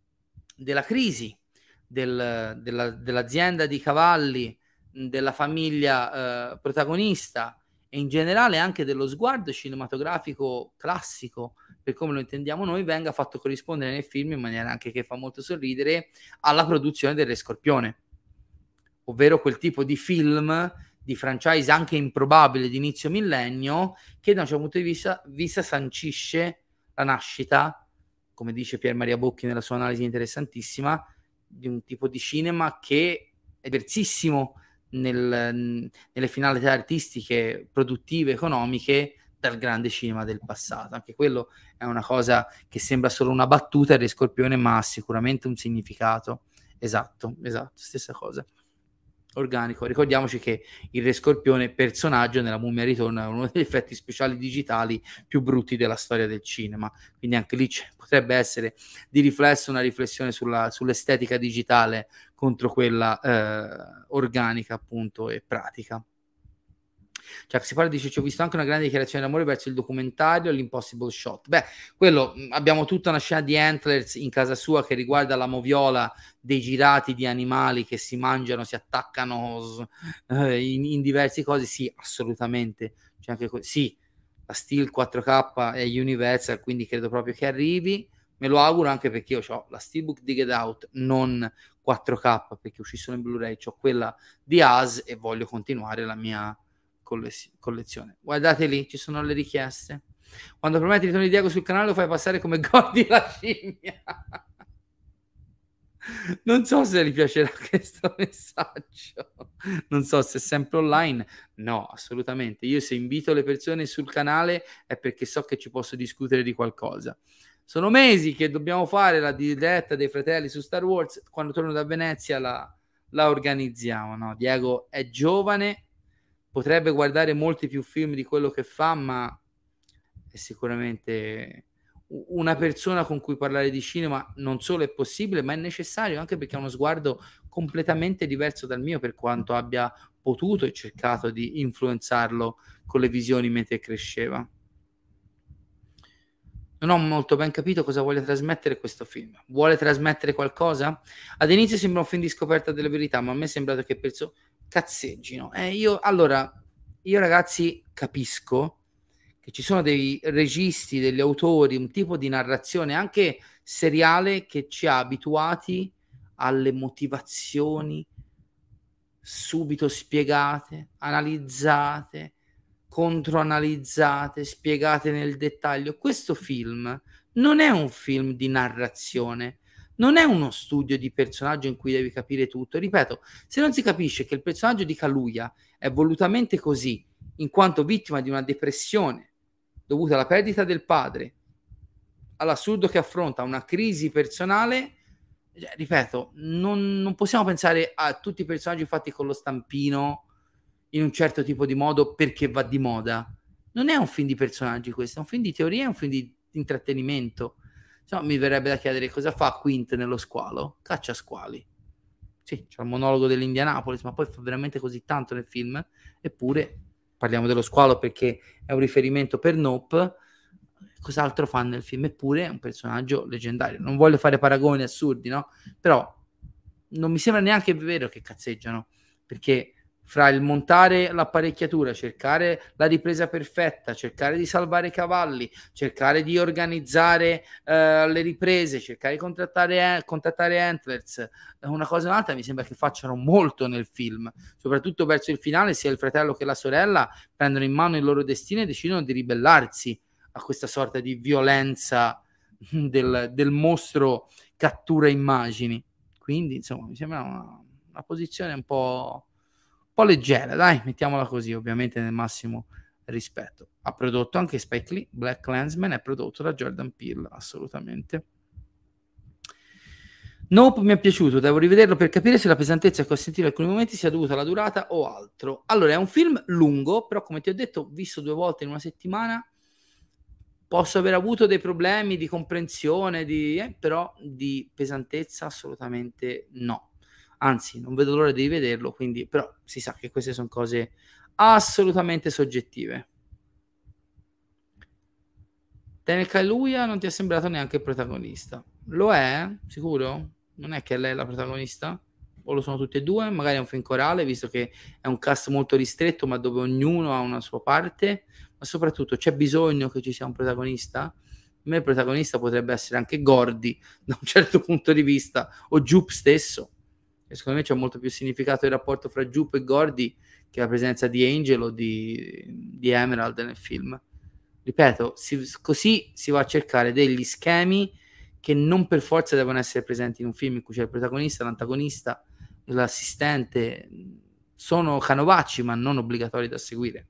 della crisi del, della, dell'azienda di cavalli, della famiglia eh, protagonista e in generale anche dello sguardo cinematografico classico, per come lo intendiamo noi, venga fatto corrispondere nel film in maniera anche che fa molto sorridere alla produzione del Re Scorpione ovvero quel tipo di film di franchise anche improbabile di inizio millennio che da un certo punto di vista, vista sancisce la nascita, come dice Pier Maria Bocchi nella sua analisi interessantissima, di un tipo di cinema che è diversissimo nel, nelle finalità artistiche, produttive, economiche dal grande cinema del passato. Anche quello è una cosa che sembra solo una battuta Re Scorpione, ma ha sicuramente un significato. Esatto, esatto, stessa cosa. Organico. Ricordiamoci che il Re Scorpione, personaggio nella Mummia Ritorna, è uno degli effetti speciali digitali più brutti della storia del cinema. Quindi anche lì potrebbe essere di riflesso una riflessione sulla, sull'estetica digitale contro quella eh, organica, appunto, e pratica. Cioè, si parla dice: Ci ho visto anche una grande dichiarazione d'amore verso il documentario L'Impossible Shot. Beh, quello abbiamo tutta una scena di Antlers in casa sua che riguarda la moviola dei girati di animali che si mangiano, si attaccano eh, in, in diverse cose. Sì, assolutamente. C'è anche que- sì, la Steel 4K è Universal, quindi credo proprio che arrivi. Me lo auguro anche perché io ho la Steelbook di Get Out, non 4K perché uscì solo in Blu-ray, ho quella di AS e voglio continuare la mia collezione. Guardate lì, ci sono le richieste. Quando prometti ritorni di Diego sul canale lo fai passare come *laughs* Gordi la scimmia. Non so se gli piacerà *laughs* questo messaggio. Non so se è sempre online. No, assolutamente. Io se invito le persone sul canale è perché so che ci posso discutere di qualcosa. Sono mesi che dobbiamo fare la diretta dei fratelli su Star Wars. Quando torno da Venezia la, la organizziamo. No? Diego è giovane, potrebbe guardare molti più film di quello che fa, ma è sicuramente una persona con cui parlare di cinema non solo è possibile, ma è necessario anche perché ha uno sguardo completamente diverso dal mio, per quanto abbia potuto e cercato di influenzarlo con le visioni mentre cresceva. Non ho molto ben capito cosa vuole trasmettere questo film. Vuole trasmettere qualcosa? Ad inizio sembra un film di scoperta delle verità, ma a me è sembrato che perso- cazzeggino. Eh, io, allora, io ragazzi capisco che ci sono dei registi, degli autori, un tipo di narrazione anche seriale che ci ha abituati alle motivazioni subito spiegate, analizzate, controanalizzate, spiegate nel dettaglio. Questo film non è un film di narrazione, non è uno studio di personaggio in cui devi capire tutto. Ripeto, se non si capisce che il personaggio di Kaluya è volutamente così, in quanto vittima di una depressione dovuta alla perdita del padre, all'assurdo che affronta, una crisi personale, cioè, ripeto, non, non possiamo pensare a tutti i personaggi fatti con lo stampino in un certo tipo di modo perché va di moda. Non è un film di personaggi questo, è un film di teoria, è un film di intrattenimento No, mi verrebbe da chiedere cosa fa Quint nello squalo? Caccia squali. Sì, c'è il monologo dell'Indianapolis, ma poi fa veramente così tanto nel film. Eppure parliamo dello squalo perché è un riferimento per Nope. Cos'altro fa nel film? Eppure è un personaggio leggendario. Non voglio fare paragoni assurdi, no? Però non mi sembra neanche vero che cazzeggiano, perché fra il montare l'apparecchiatura, cercare la ripresa perfetta, cercare di salvare i cavalli, cercare di organizzare uh, le riprese, cercare di contattare, contattare Antlers, una cosa o un'altra, mi sembra che facciano molto nel film, soprattutto verso il finale, sia il fratello che la sorella prendono in mano il loro destino e decidono di ribellarsi a questa sorta di violenza del, del mostro cattura immagini. Quindi, insomma, mi sembra una, una posizione un po' po' leggera, dai, mettiamola così, ovviamente nel massimo rispetto. Ha prodotto anche Spike Lee, Black Clansman è prodotto da Jordan Peele, assolutamente. Nope mi è piaciuto, devo rivederlo per capire se la pesantezza che ho sentito in alcuni momenti sia dovuta alla durata o altro. Allora, è un film lungo, però come ti ho detto, visto due volte in una settimana, posso aver avuto dei problemi di comprensione, di, eh, però di pesantezza assolutamente no anzi non vedo l'ora di vederlo, quindi però si sa che queste sono cose assolutamente soggettive. Daniel Kaluuya non ti è sembrato neanche protagonista. Lo è? Sicuro? Non è che lei è la protagonista? O lo sono tutti e due? Magari è un film corale, visto che è un cast molto ristretto, ma dove ognuno ha una sua parte. Ma soprattutto c'è bisogno che ci sia un protagonista? A me il protagonista potrebbe essere anche Gordy, *laughs* da un certo punto di vista, o Jupe stesso e secondo me c'è molto più significato il rapporto fra Jupe e Gordy che la presenza di Angel o di, di Emerald nel film. Ripeto, si, così si va a cercare degli schemi che non per forza devono essere presenti in un film in cui c'è il protagonista, l'antagonista, l'assistente. Sono canovacci, ma non obbligatori da seguire.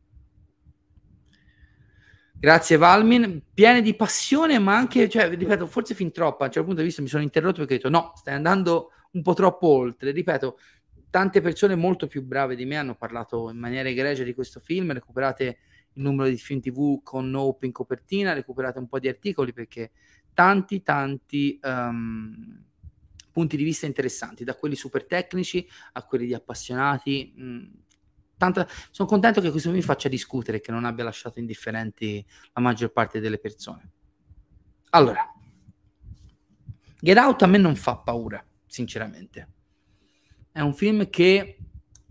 Grazie Valmin, piene di passione, ma anche, cioè, ripeto, forse fin troppo. A un certo punto di vista mi sono interrotto perché ho detto no, stai andando un po' troppo oltre. Ripeto, tante persone molto più brave di me hanno parlato in maniera egregia di questo film, recuperate il numero di film tv con Nope in copertina, recuperate un po' di articoli perché tanti tanti um, punti di vista interessanti, da quelli super tecnici a quelli di appassionati. Mh, mm, tanta... Sono contento che questo film faccia discutere, che non abbia lasciato indifferenti la maggior parte delle persone. Allora, Get Out a me non fa paura, sinceramente. È un film che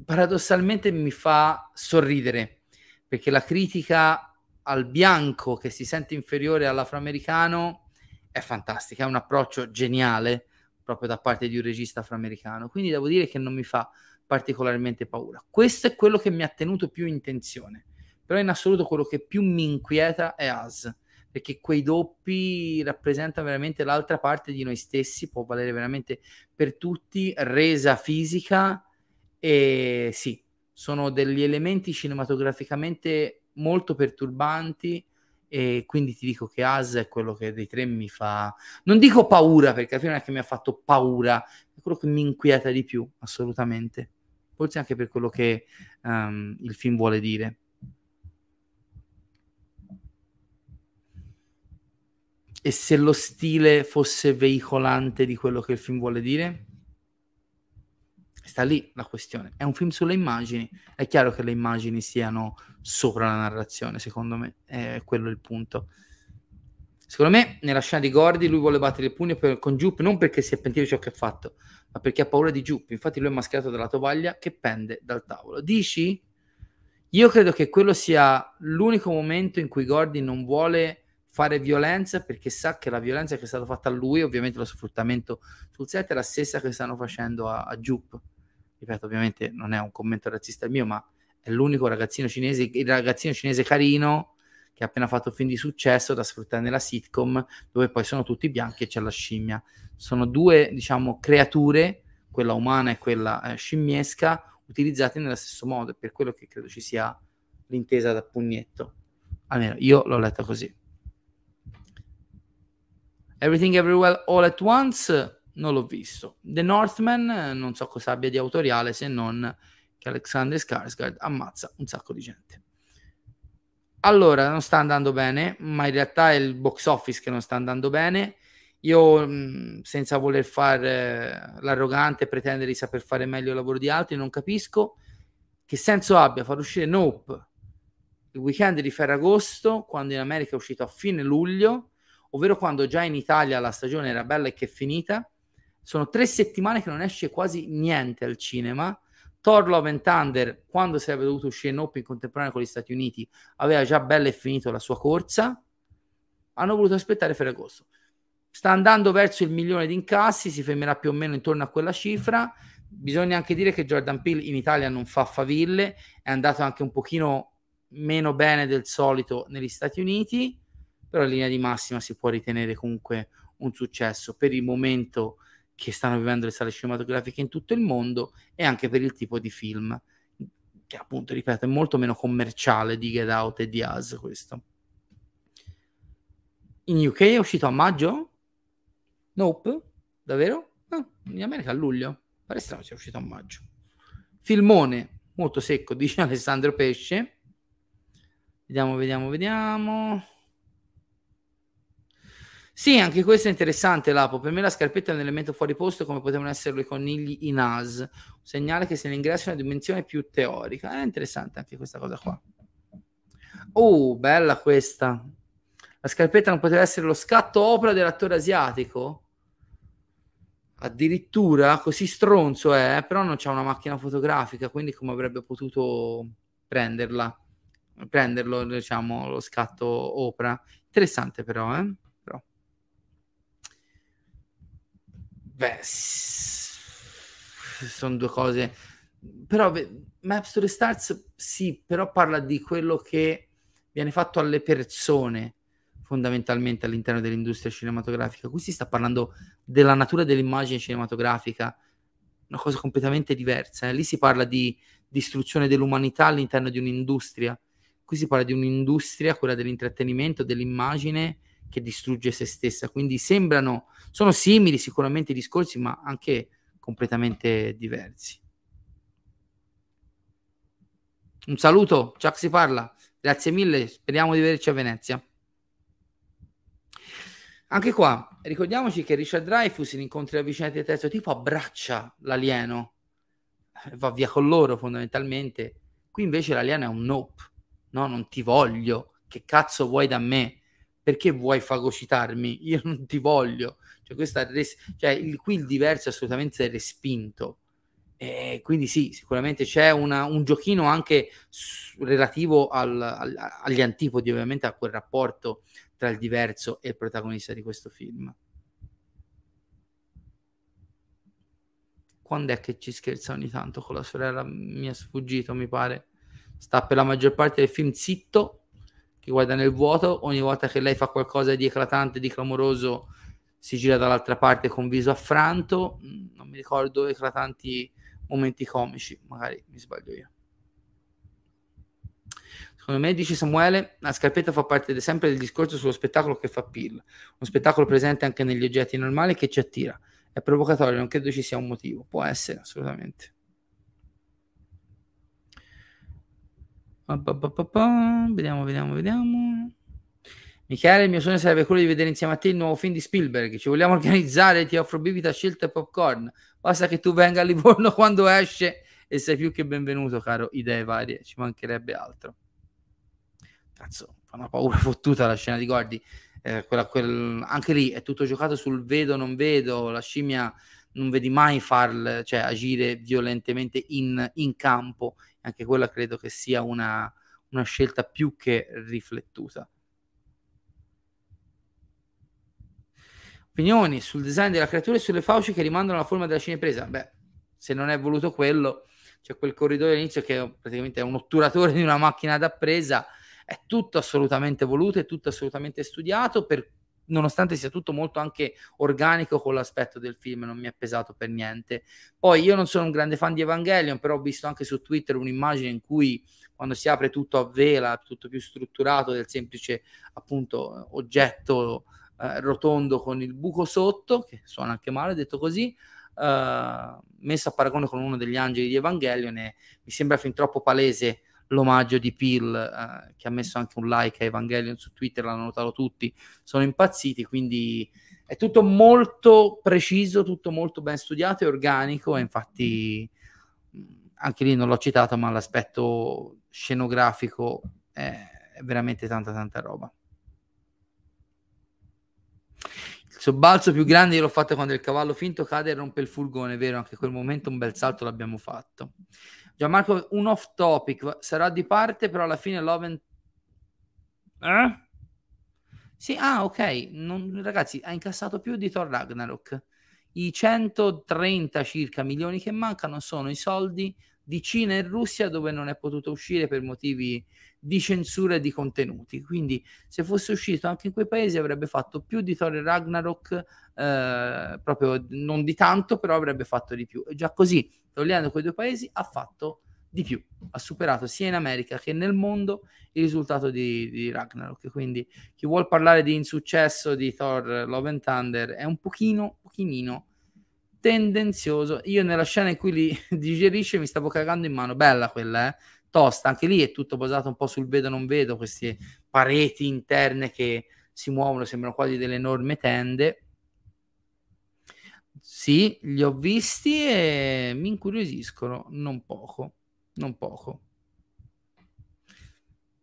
paradossalmente mi fa sorridere, perché la critica al bianco che si sente inferiore all'afroamericano è fantastica, è un approccio geniale proprio da parte di un regista afroamericano. Quindi devo dire che non mi fa particolarmente paura. Questo è quello che mi ha tenuto più in tensione. Però in assoluto quello che più mi inquieta è As, perché quei doppi rappresentano veramente l'altra parte di noi stessi, può valere veramente per tutti, resa fisica e sì, sono degli elementi cinematograficamente molto perturbanti e quindi ti dico che As è quello che dei tre mi fa non dico paura perché alla fine non è che mi ha fatto paura è quello che mi inquieta di più assolutamente. Forse anche per quello che um, il film vuole dire e se lo stile fosse veicolante di quello che il film vuole dire? Sta lì la questione. È un film sulle immagini. È chiaro che le immagini siano sopra la narrazione, secondo me. È quello il punto. Secondo me, nella scena di Gordy, lui vuole battere il pugno per, con Jupp non perché si è pentito di ciò che ha fatto, ma perché ha paura di Jupp. Infatti, lui è mascherato dalla tovaglia che pende dal tavolo. Dici? Io credo che quello sia l'unico momento in cui Gordy non vuole fare violenza perché sa che la violenza che è stata fatta a lui, ovviamente lo sfruttamento sul set, è la stessa che stanno facendo a, a Jup. Ripeto, ovviamente non è un commento razzista mio, ma è l'unico ragazzino cinese, il ragazzino cinese carino che ha appena fatto film di successo da sfruttare nella sitcom, dove poi sono tutti bianchi e c'è la scimmia. Sono due, diciamo, creature, quella umana e quella eh, scimmiesca, utilizzate nello stesso modo, per quello che credo ci sia l'intesa da pugnetto. Almeno io l'ho letta così. Everything Everywhere All at Once non l'ho visto. The Northman non so cosa abbia di autoriale se non che Alexander Skarsgård ammazza un sacco di gente. Allora, non sta andando bene, ma in realtà è il box office che non sta andando bene. Io, mh, senza voler fare l'arrogante e pretendere di saper fare meglio il lavoro di altri, non capisco che senso abbia far uscire Nope il weekend di Ferragosto, quando in America è uscito a fine luglio, ovvero quando già in Italia la stagione era bella e che è finita. Sono tre settimane che non esce quasi niente al cinema. Thor Love and Thunder, quando sarebbe dovuto uscire in Open contemporanea con gli Stati Uniti, aveva già bella e finito la sua corsa. Hanno voluto aspettare Ferragosto. Sta andando verso il milione di incassi, si fermerà più o meno intorno a quella cifra. Bisogna anche dire che Jordan Peele in Italia non fa faville, è andato anche un pochino meno bene del solito negli Stati Uniti però in linea di massima si può ritenere comunque un successo per il momento che stanno vivendo le sale cinematografiche in tutto il mondo e anche per il tipo di film che appunto, ripeto, è molto meno commerciale di Get Out e di Us questo. In UK è uscito a maggio? Nope? Davvero? Ah, in America a luglio. Pare strano sia uscito a maggio. Filmone molto secco, *laughs* dice Alessandro Pesce. Vediamo, vediamo, vediamo. Sì, anche questo è interessante, Lapo. Per me la scarpetta è un elemento fuori posto come potevano essere i conigli in AS, un segnale che se ne ingressa una dimensione più teorica. È interessante anche questa cosa qua. Oh, bella questa. La scarpetta non poteva essere lo scatto opera dell'attore asiatico? Addirittura così stronzo è, però non c'è una macchina fotografica, quindi come avrebbe potuto prenderla? Prenderlo, diciamo, lo scatto opera. Interessante però, eh? Beh, sono due cose. Però Maps to the Stars sì, però parla di quello che viene fatto alle persone fondamentalmente all'interno dell'industria cinematografica. Qui si sta parlando della natura dell'immagine cinematografica, una cosa completamente diversa. Eh? Lì si parla di distruzione dell'umanità all'interno di un'industria. Qui si parla di un'industria, quella dell'intrattenimento, dell'immagine, che distrugge se stessa. Quindi sembrano, sono simili sicuramente i discorsi, ma anche completamente diversi. Un saluto, Chuck si parla. Grazie mille, speriamo di vederci a Venezia. Anche qua, ricordiamoci che Richard Dreyfus in incontri avvicinati del terzo tipo abbraccia l'alieno, va via con loro fondamentalmente. Qui invece l'alieno è un nope, no, non ti voglio, che cazzo vuoi da me? Perché vuoi fagocitarmi? Io non ti voglio. Cioè, questa res- cioè il, qui il diverso è assolutamente respinto. E quindi sì, sicuramente c'è una, un giochino anche s- relativo al, al, agli antipodi, ovviamente a quel rapporto tra il diverso e il protagonista di questo film. Quando è che ci scherza ogni tanto con la sorella? Mi è sfuggito, mi pare. Sta per la maggior parte del film zitto, che guarda nel vuoto. Ogni volta che lei fa qualcosa di eclatante, di clamoroso, si gira dall'altra parte con viso affranto. Mm, non mi ricordo eclatanti momenti comici, magari mi sbaglio io. Secondo me, dice Samuele, la scarpetta fa parte sempre del discorso sullo spettacolo che fa PIL, uno spettacolo presente anche negli oggetti normali che ci attira. È provocatorio, non credo ci sia un motivo. Può essere, assolutamente. Vediamo, vediamo, vediamo. Michele, il mio sogno sarebbe quello di vedere insieme a te il nuovo film di Spielberg. Ci vogliamo organizzare, ti offro bibita, scelta e popcorn. Basta che tu venga a Livorno *laughs* quando esce e sei più che benvenuto, caro. Idee varie, ci mancherebbe altro cazzo, fa una paura fottuta la scena di Gordy. Eh, quella, quel, anche lì è tutto giocato sul vedo non vedo, la scimmia non vedi mai farle, cioè agire violentemente in, in campo, anche quella credo che sia una, una scelta più che riflettuta. Opinioni sul design della creatura e sulle fauci che rimandano alla forma della cinepresa? Beh, se non è voluto quello, c'è quel corridoio all'inizio che praticamente è un otturatore di una macchina da presa è tutto assolutamente voluto, è tutto assolutamente studiato, per, nonostante sia tutto molto anche organico con l'aspetto del film, non mi è pesato per niente. Poi io non sono un grande fan di Evangelion, però ho visto anche su Twitter un'immagine in cui quando si apre tutto a vela, tutto più strutturato del semplice appunto oggetto eh, rotondo con il buco sotto, che suona anche male detto così, eh, messo a paragone con uno degli angeli di Evangelion e mi sembra fin troppo palese l'omaggio di Peel eh, che ha messo anche un like a Evangelion su Twitter, l'hanno notato tutti, sono impazziti, quindi è tutto molto preciso, tutto molto ben studiato e organico e infatti anche lì non l'ho citato, ma l'aspetto scenografico è, è veramente tanta tanta roba. Il sobbalzo più grande l'ho fatto quando il cavallo finto cade e rompe il furgone, vero? Anche quel momento un bel salto l'abbiamo fatto. Gianmarco, un off topic, sarà di parte, però alla fine Loven... Eh? Sì, ah, ok. Non, ragazzi, ha incassato più di Thor Ragnarok. I 130 circa milioni che mancano sono i soldi di Cina e Russia dove non è potuto uscire per motivi di censura e di contenuti. Quindi, se fosse uscito anche in quei paesi, avrebbe fatto più di Thor Ragnarok, eh, proprio non di tanto, però avrebbe fatto di più. E già così togliendo quei due paesi, ha fatto di più, ha superato sia in America che nel mondo il risultato di, di Ragnarok. Quindi chi vuol parlare di insuccesso di Thor Love and Thunder è un pochino, pochino tendenzioso. Io nella scena in cui li *laughs* digerisce mi stavo cagando in mano, bella quella, eh? Tosta, anche lì è tutto basato un po' sul vedo non vedo, queste pareti interne che si muovono, sembrano quasi delle enormi tende sì, li ho visti e mi incuriosiscono, non poco, non poco.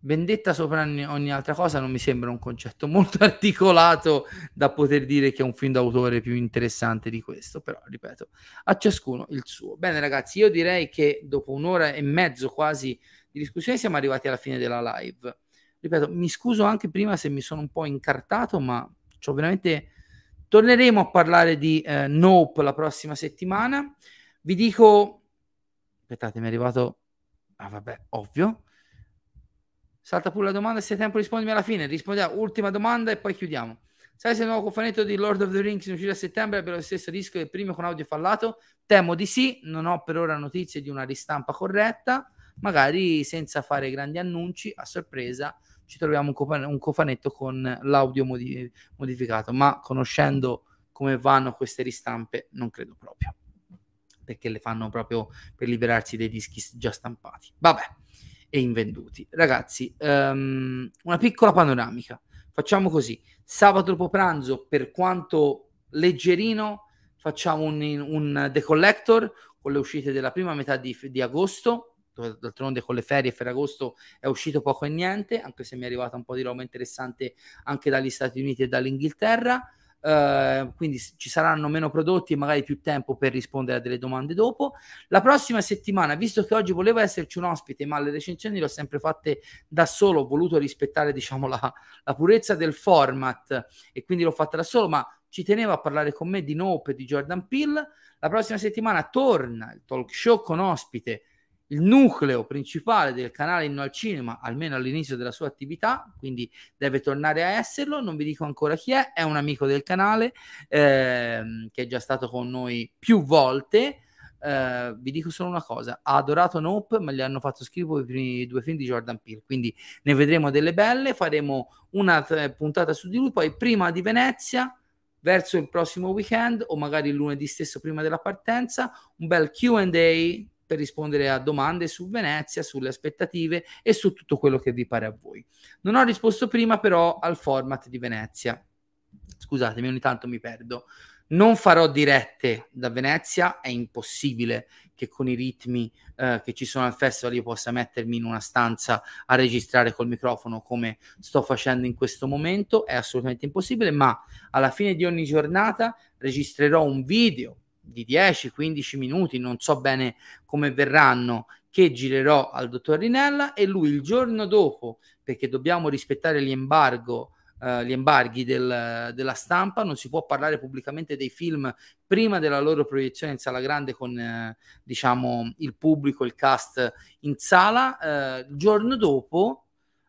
Vendetta sopra ogni altra cosa non mi sembra un concetto molto *laughs* articolato da poter dire che è un film d'autore più interessante di questo, però ripeto, a ciascuno il suo. Bene ragazzi, io direi che dopo un'ora e mezzo quasi di discussione siamo arrivati alla fine della live. Ripeto, mi scuso anche prima se mi sono un po' incartato, ma ho veramente Torneremo a parlare di eh, Nope la prossima settimana. Vi dico, aspettate, mi è arrivato, ah vabbè, ovvio. Salta pure la domanda, se hai tempo rispondimi alla fine. Rispondiamo, ultima domanda e poi chiudiamo. Sai se il nuovo cofanetto di Lord of the Rings in uscita a settembre abbia lo stesso disco del primo con audio fallato? Temo di sì, non ho per ora notizie di una ristampa corretta, magari senza fare grandi annunci, a sorpresa ci troviamo un, copan- un cofanetto con l'audio modi- modificato, ma conoscendo come vanno queste ristampe non credo proprio, perché le fanno proprio per liberarsi dei dischi già stampati. Vabbè. E invenduti. Ragazzi, um, una piccola panoramica. Facciamo così. Sabato dopo pranzo, per quanto leggerino, facciamo un, un The Collector con le uscite della prima metà di, di agosto. D'altronde con le ferie Ferragosto è uscito poco e niente, anche se mi è arrivata un po' di roba interessante anche dagli Stati Uniti e dall'Inghilterra. Uh, quindi ci saranno meno prodotti e magari più tempo per rispondere a delle domande dopo. La prossima settimana, visto che oggi voleva esserci un ospite, ma le recensioni le ho sempre fatte da solo, ho voluto rispettare diciamo la, la purezza del format e quindi l'ho fatta da solo, ma ci tenevo a parlare con me di Nope e di Jordan Peele. La prossima settimana torna il talk show con ospite il nucleo principale del canale Inno al Cinema, almeno all'inizio della sua attività, quindi deve tornare a esserlo. Non vi dico ancora chi è, è un amico del canale ehm, che è già stato con noi più volte. Uh, vi dico solo una cosa: ha adorato Nope, ma gli hanno fatto schifo i primi due film di Jordan Peele. Quindi ne vedremo delle belle. Faremo una t- puntata su di lui. Poi, prima di Venezia, verso il prossimo weekend, o magari il lunedì stesso prima della partenza, un bel QA per rispondere a domande su Venezia, sulle aspettative e su tutto quello che vi pare a voi. Non ho risposto prima però al format di Venezia. Scusatemi, ogni tanto mi perdo. Non farò dirette da Venezia, è impossibile che con i ritmi eh, che ci sono al festival io possa mettermi in una stanza a registrare col microfono come sto facendo in questo momento, è assolutamente impossibile, ma alla fine di ogni giornata registrerò un video di 10-15 minuti, non so bene come verranno, che girerò al dottor Rinella e lui il giorno dopo, perché dobbiamo rispettare l'embargo, eh, gli embarghi del, della stampa, non si può parlare pubblicamente dei film prima della loro proiezione in sala grande con eh, diciamo il pubblico, il cast in sala, eh, il giorno dopo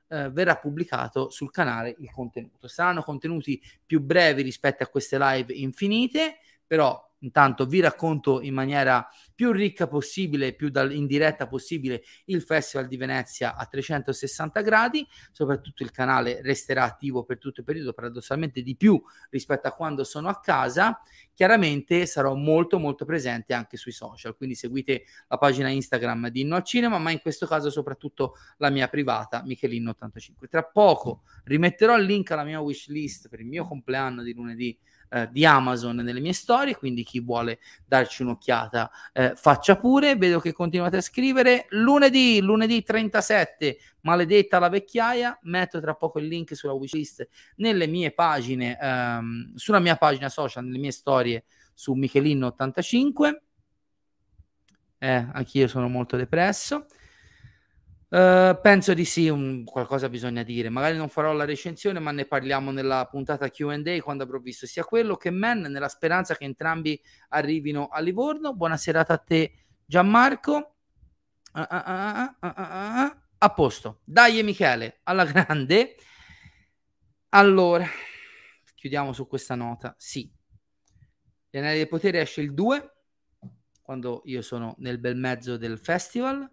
eh, verrà pubblicato sul canale il contenuto. Saranno contenuti più brevi rispetto a queste live infinite, però Intanto vi racconto in maniera più ricca possibile, più dal, in diretta possibile, il Festival di Venezia a 360 gradi. Soprattutto il canale resterà attivo per tutto il periodo, paradossalmente di più rispetto a quando sono a casa. Chiaramente sarò molto molto presente anche sui social, quindi seguite la pagina Instagram di Inno al Cinema, ma in questo caso soprattutto la mia privata, Michelin85. Tra poco rimetterò il link alla mia wish list per il mio compleanno di lunedì eh, di Amazon nelle mie storie, quindi chi vuole darci un'occhiata eh, faccia pure. Vedo che continuate a scrivere. Lunedì, lunedì 37, maledetta la vecchiaia, metto tra poco il link sulla wishlist nelle mie pagine, ehm, sulla mia pagina social, nelle mie storie su Michelin85. Eh, anch'io sono molto depresso. Uh, penso di sì, un, qualcosa bisogna dire. Magari non farò la recensione, ma ne parliamo nella puntata QA quando avrò visto sia quello che Men, nella speranza che entrambi arrivino a Livorno. Buona serata a te, Gianmarco. Uh, uh, a posto, dai, Michele, alla grande. Allora, chiudiamo su questa nota. Sì, Gli Anelli del Potere esce il 2, quando io sono nel bel mezzo del festival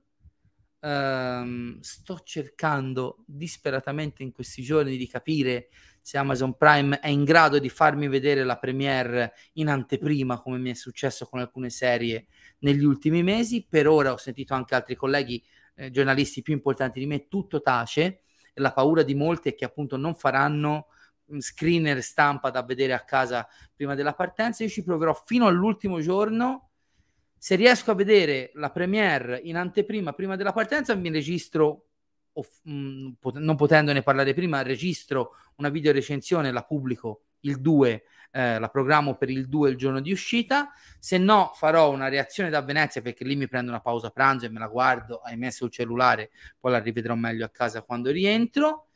Um, sto cercando disperatamente in questi giorni di capire se Amazon Prime è in grado di farmi vedere la premiere in anteprima, come mi è successo con alcune serie negli ultimi mesi. Per ora ho sentito anche altri colleghi, eh, giornalisti più importanti di me, tutto tace. La paura di molti è che appunto non faranno mm, screener stampa da vedere a casa prima della partenza. Io ci proverò fino all'ultimo giorno se riesco a vedere la premiere in anteprima prima della partenza mi registro off- mh, mm, pot- non potendone parlare prima registro una video recensione la pubblico il 2 eh, la programmo per il 2 il giorno di uscita. Se no farò una reazione da Venezia perché lì mi prendo una pausa pranzo e me la guardo ahimè sul cellulare poi la rivedrò meglio a casa quando rientro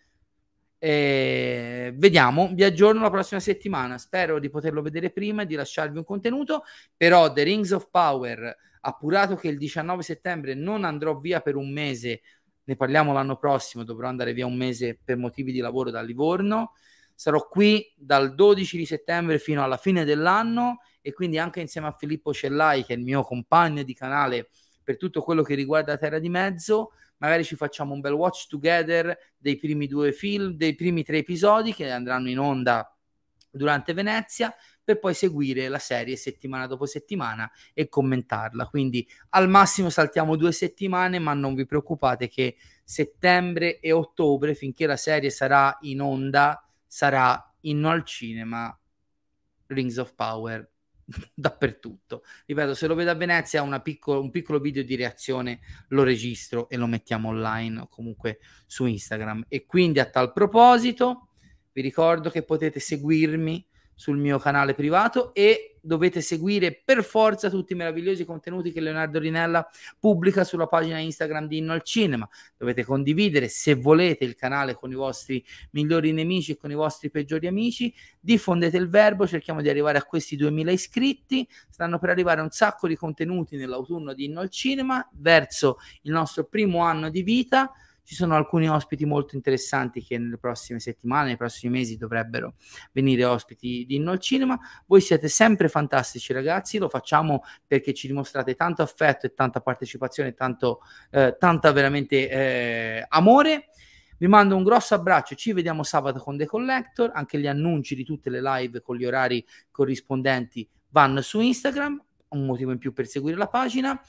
eh, vediamo, vi aggiorno la prossima settimana. Spero di poterlo vedere prima e di lasciarvi un contenuto. Però The Rings of Power, appurato che il 19 settembre non andrò via per un mese, ne parliamo l'anno prossimo, dovrò andare via un mese per motivi di lavoro da Livorno. Sarò qui dal 12 di settembre fino alla fine dell'anno e quindi anche insieme a Filippo Cellai, che è il mio compagno di canale per tutto quello che riguarda Terra di Mezzo magari ci facciamo un bel watch together dei primi due film, dei primi tre episodi che andranno in onda durante Venezia per poi seguire la serie settimana dopo settimana e commentarla. Quindi al massimo saltiamo due settimane, ma non vi preoccupate che settembre e ottobre, finché la serie sarà in onda, sarà inno al cinema Rings of Power *laughs* dappertutto. Ripeto, se lo vedo a Venezia, piccolo, un piccolo video di reazione lo registro e lo mettiamo online o comunque su Instagram. E quindi a tal proposito, vi ricordo che potete seguirmi sul mio canale privato e dovete seguire per forza tutti i meravigliosi contenuti che Leonardo Rinella pubblica sulla pagina Instagram di Inno al Cinema. Dovete condividere se volete il canale con i vostri migliori nemici e con i vostri peggiori amici. Diffondete il verbo, cerchiamo di arrivare a questi 2000 iscritti. Stanno per arrivare un sacco di contenuti nell'autunno di Inno al Cinema verso il nostro primo anno di vita ci sono alcuni ospiti molto interessanti che nelle prossime settimane, nei prossimi mesi dovrebbero venire ospiti di Inno al Cinema. Voi siete sempre fantastici ragazzi, lo facciamo perché ci dimostrate tanto affetto e tanta partecipazione, tanto, eh, tanta veramente eh, amore. Vi mando un grosso abbraccio, ci vediamo sabato con The Collector, anche gli annunci di tutte le live con gli orari corrispondenti vanno su Instagram, un motivo in più per seguire la pagina.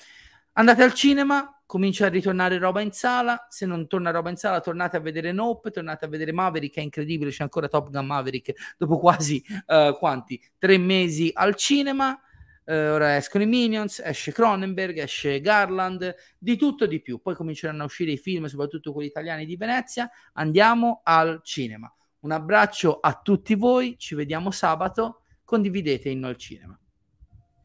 Andate al cinema, comincia a ritornare roba in sala. Se non torna roba in sala, tornate a vedere Nope, tornate a vedere Maverick. È incredibile, c'è ancora Top Gun Maverick dopo quasi uh, quanti? Tre mesi al cinema. Uh, ora escono i Minions, esce Cronenberg, esce Garland, di tutto di più. Poi cominceranno a uscire i film, soprattutto quelli italiani di Venezia. Andiamo al cinema. Un abbraccio a tutti voi, ci vediamo sabato. Condividete Inno al cinema.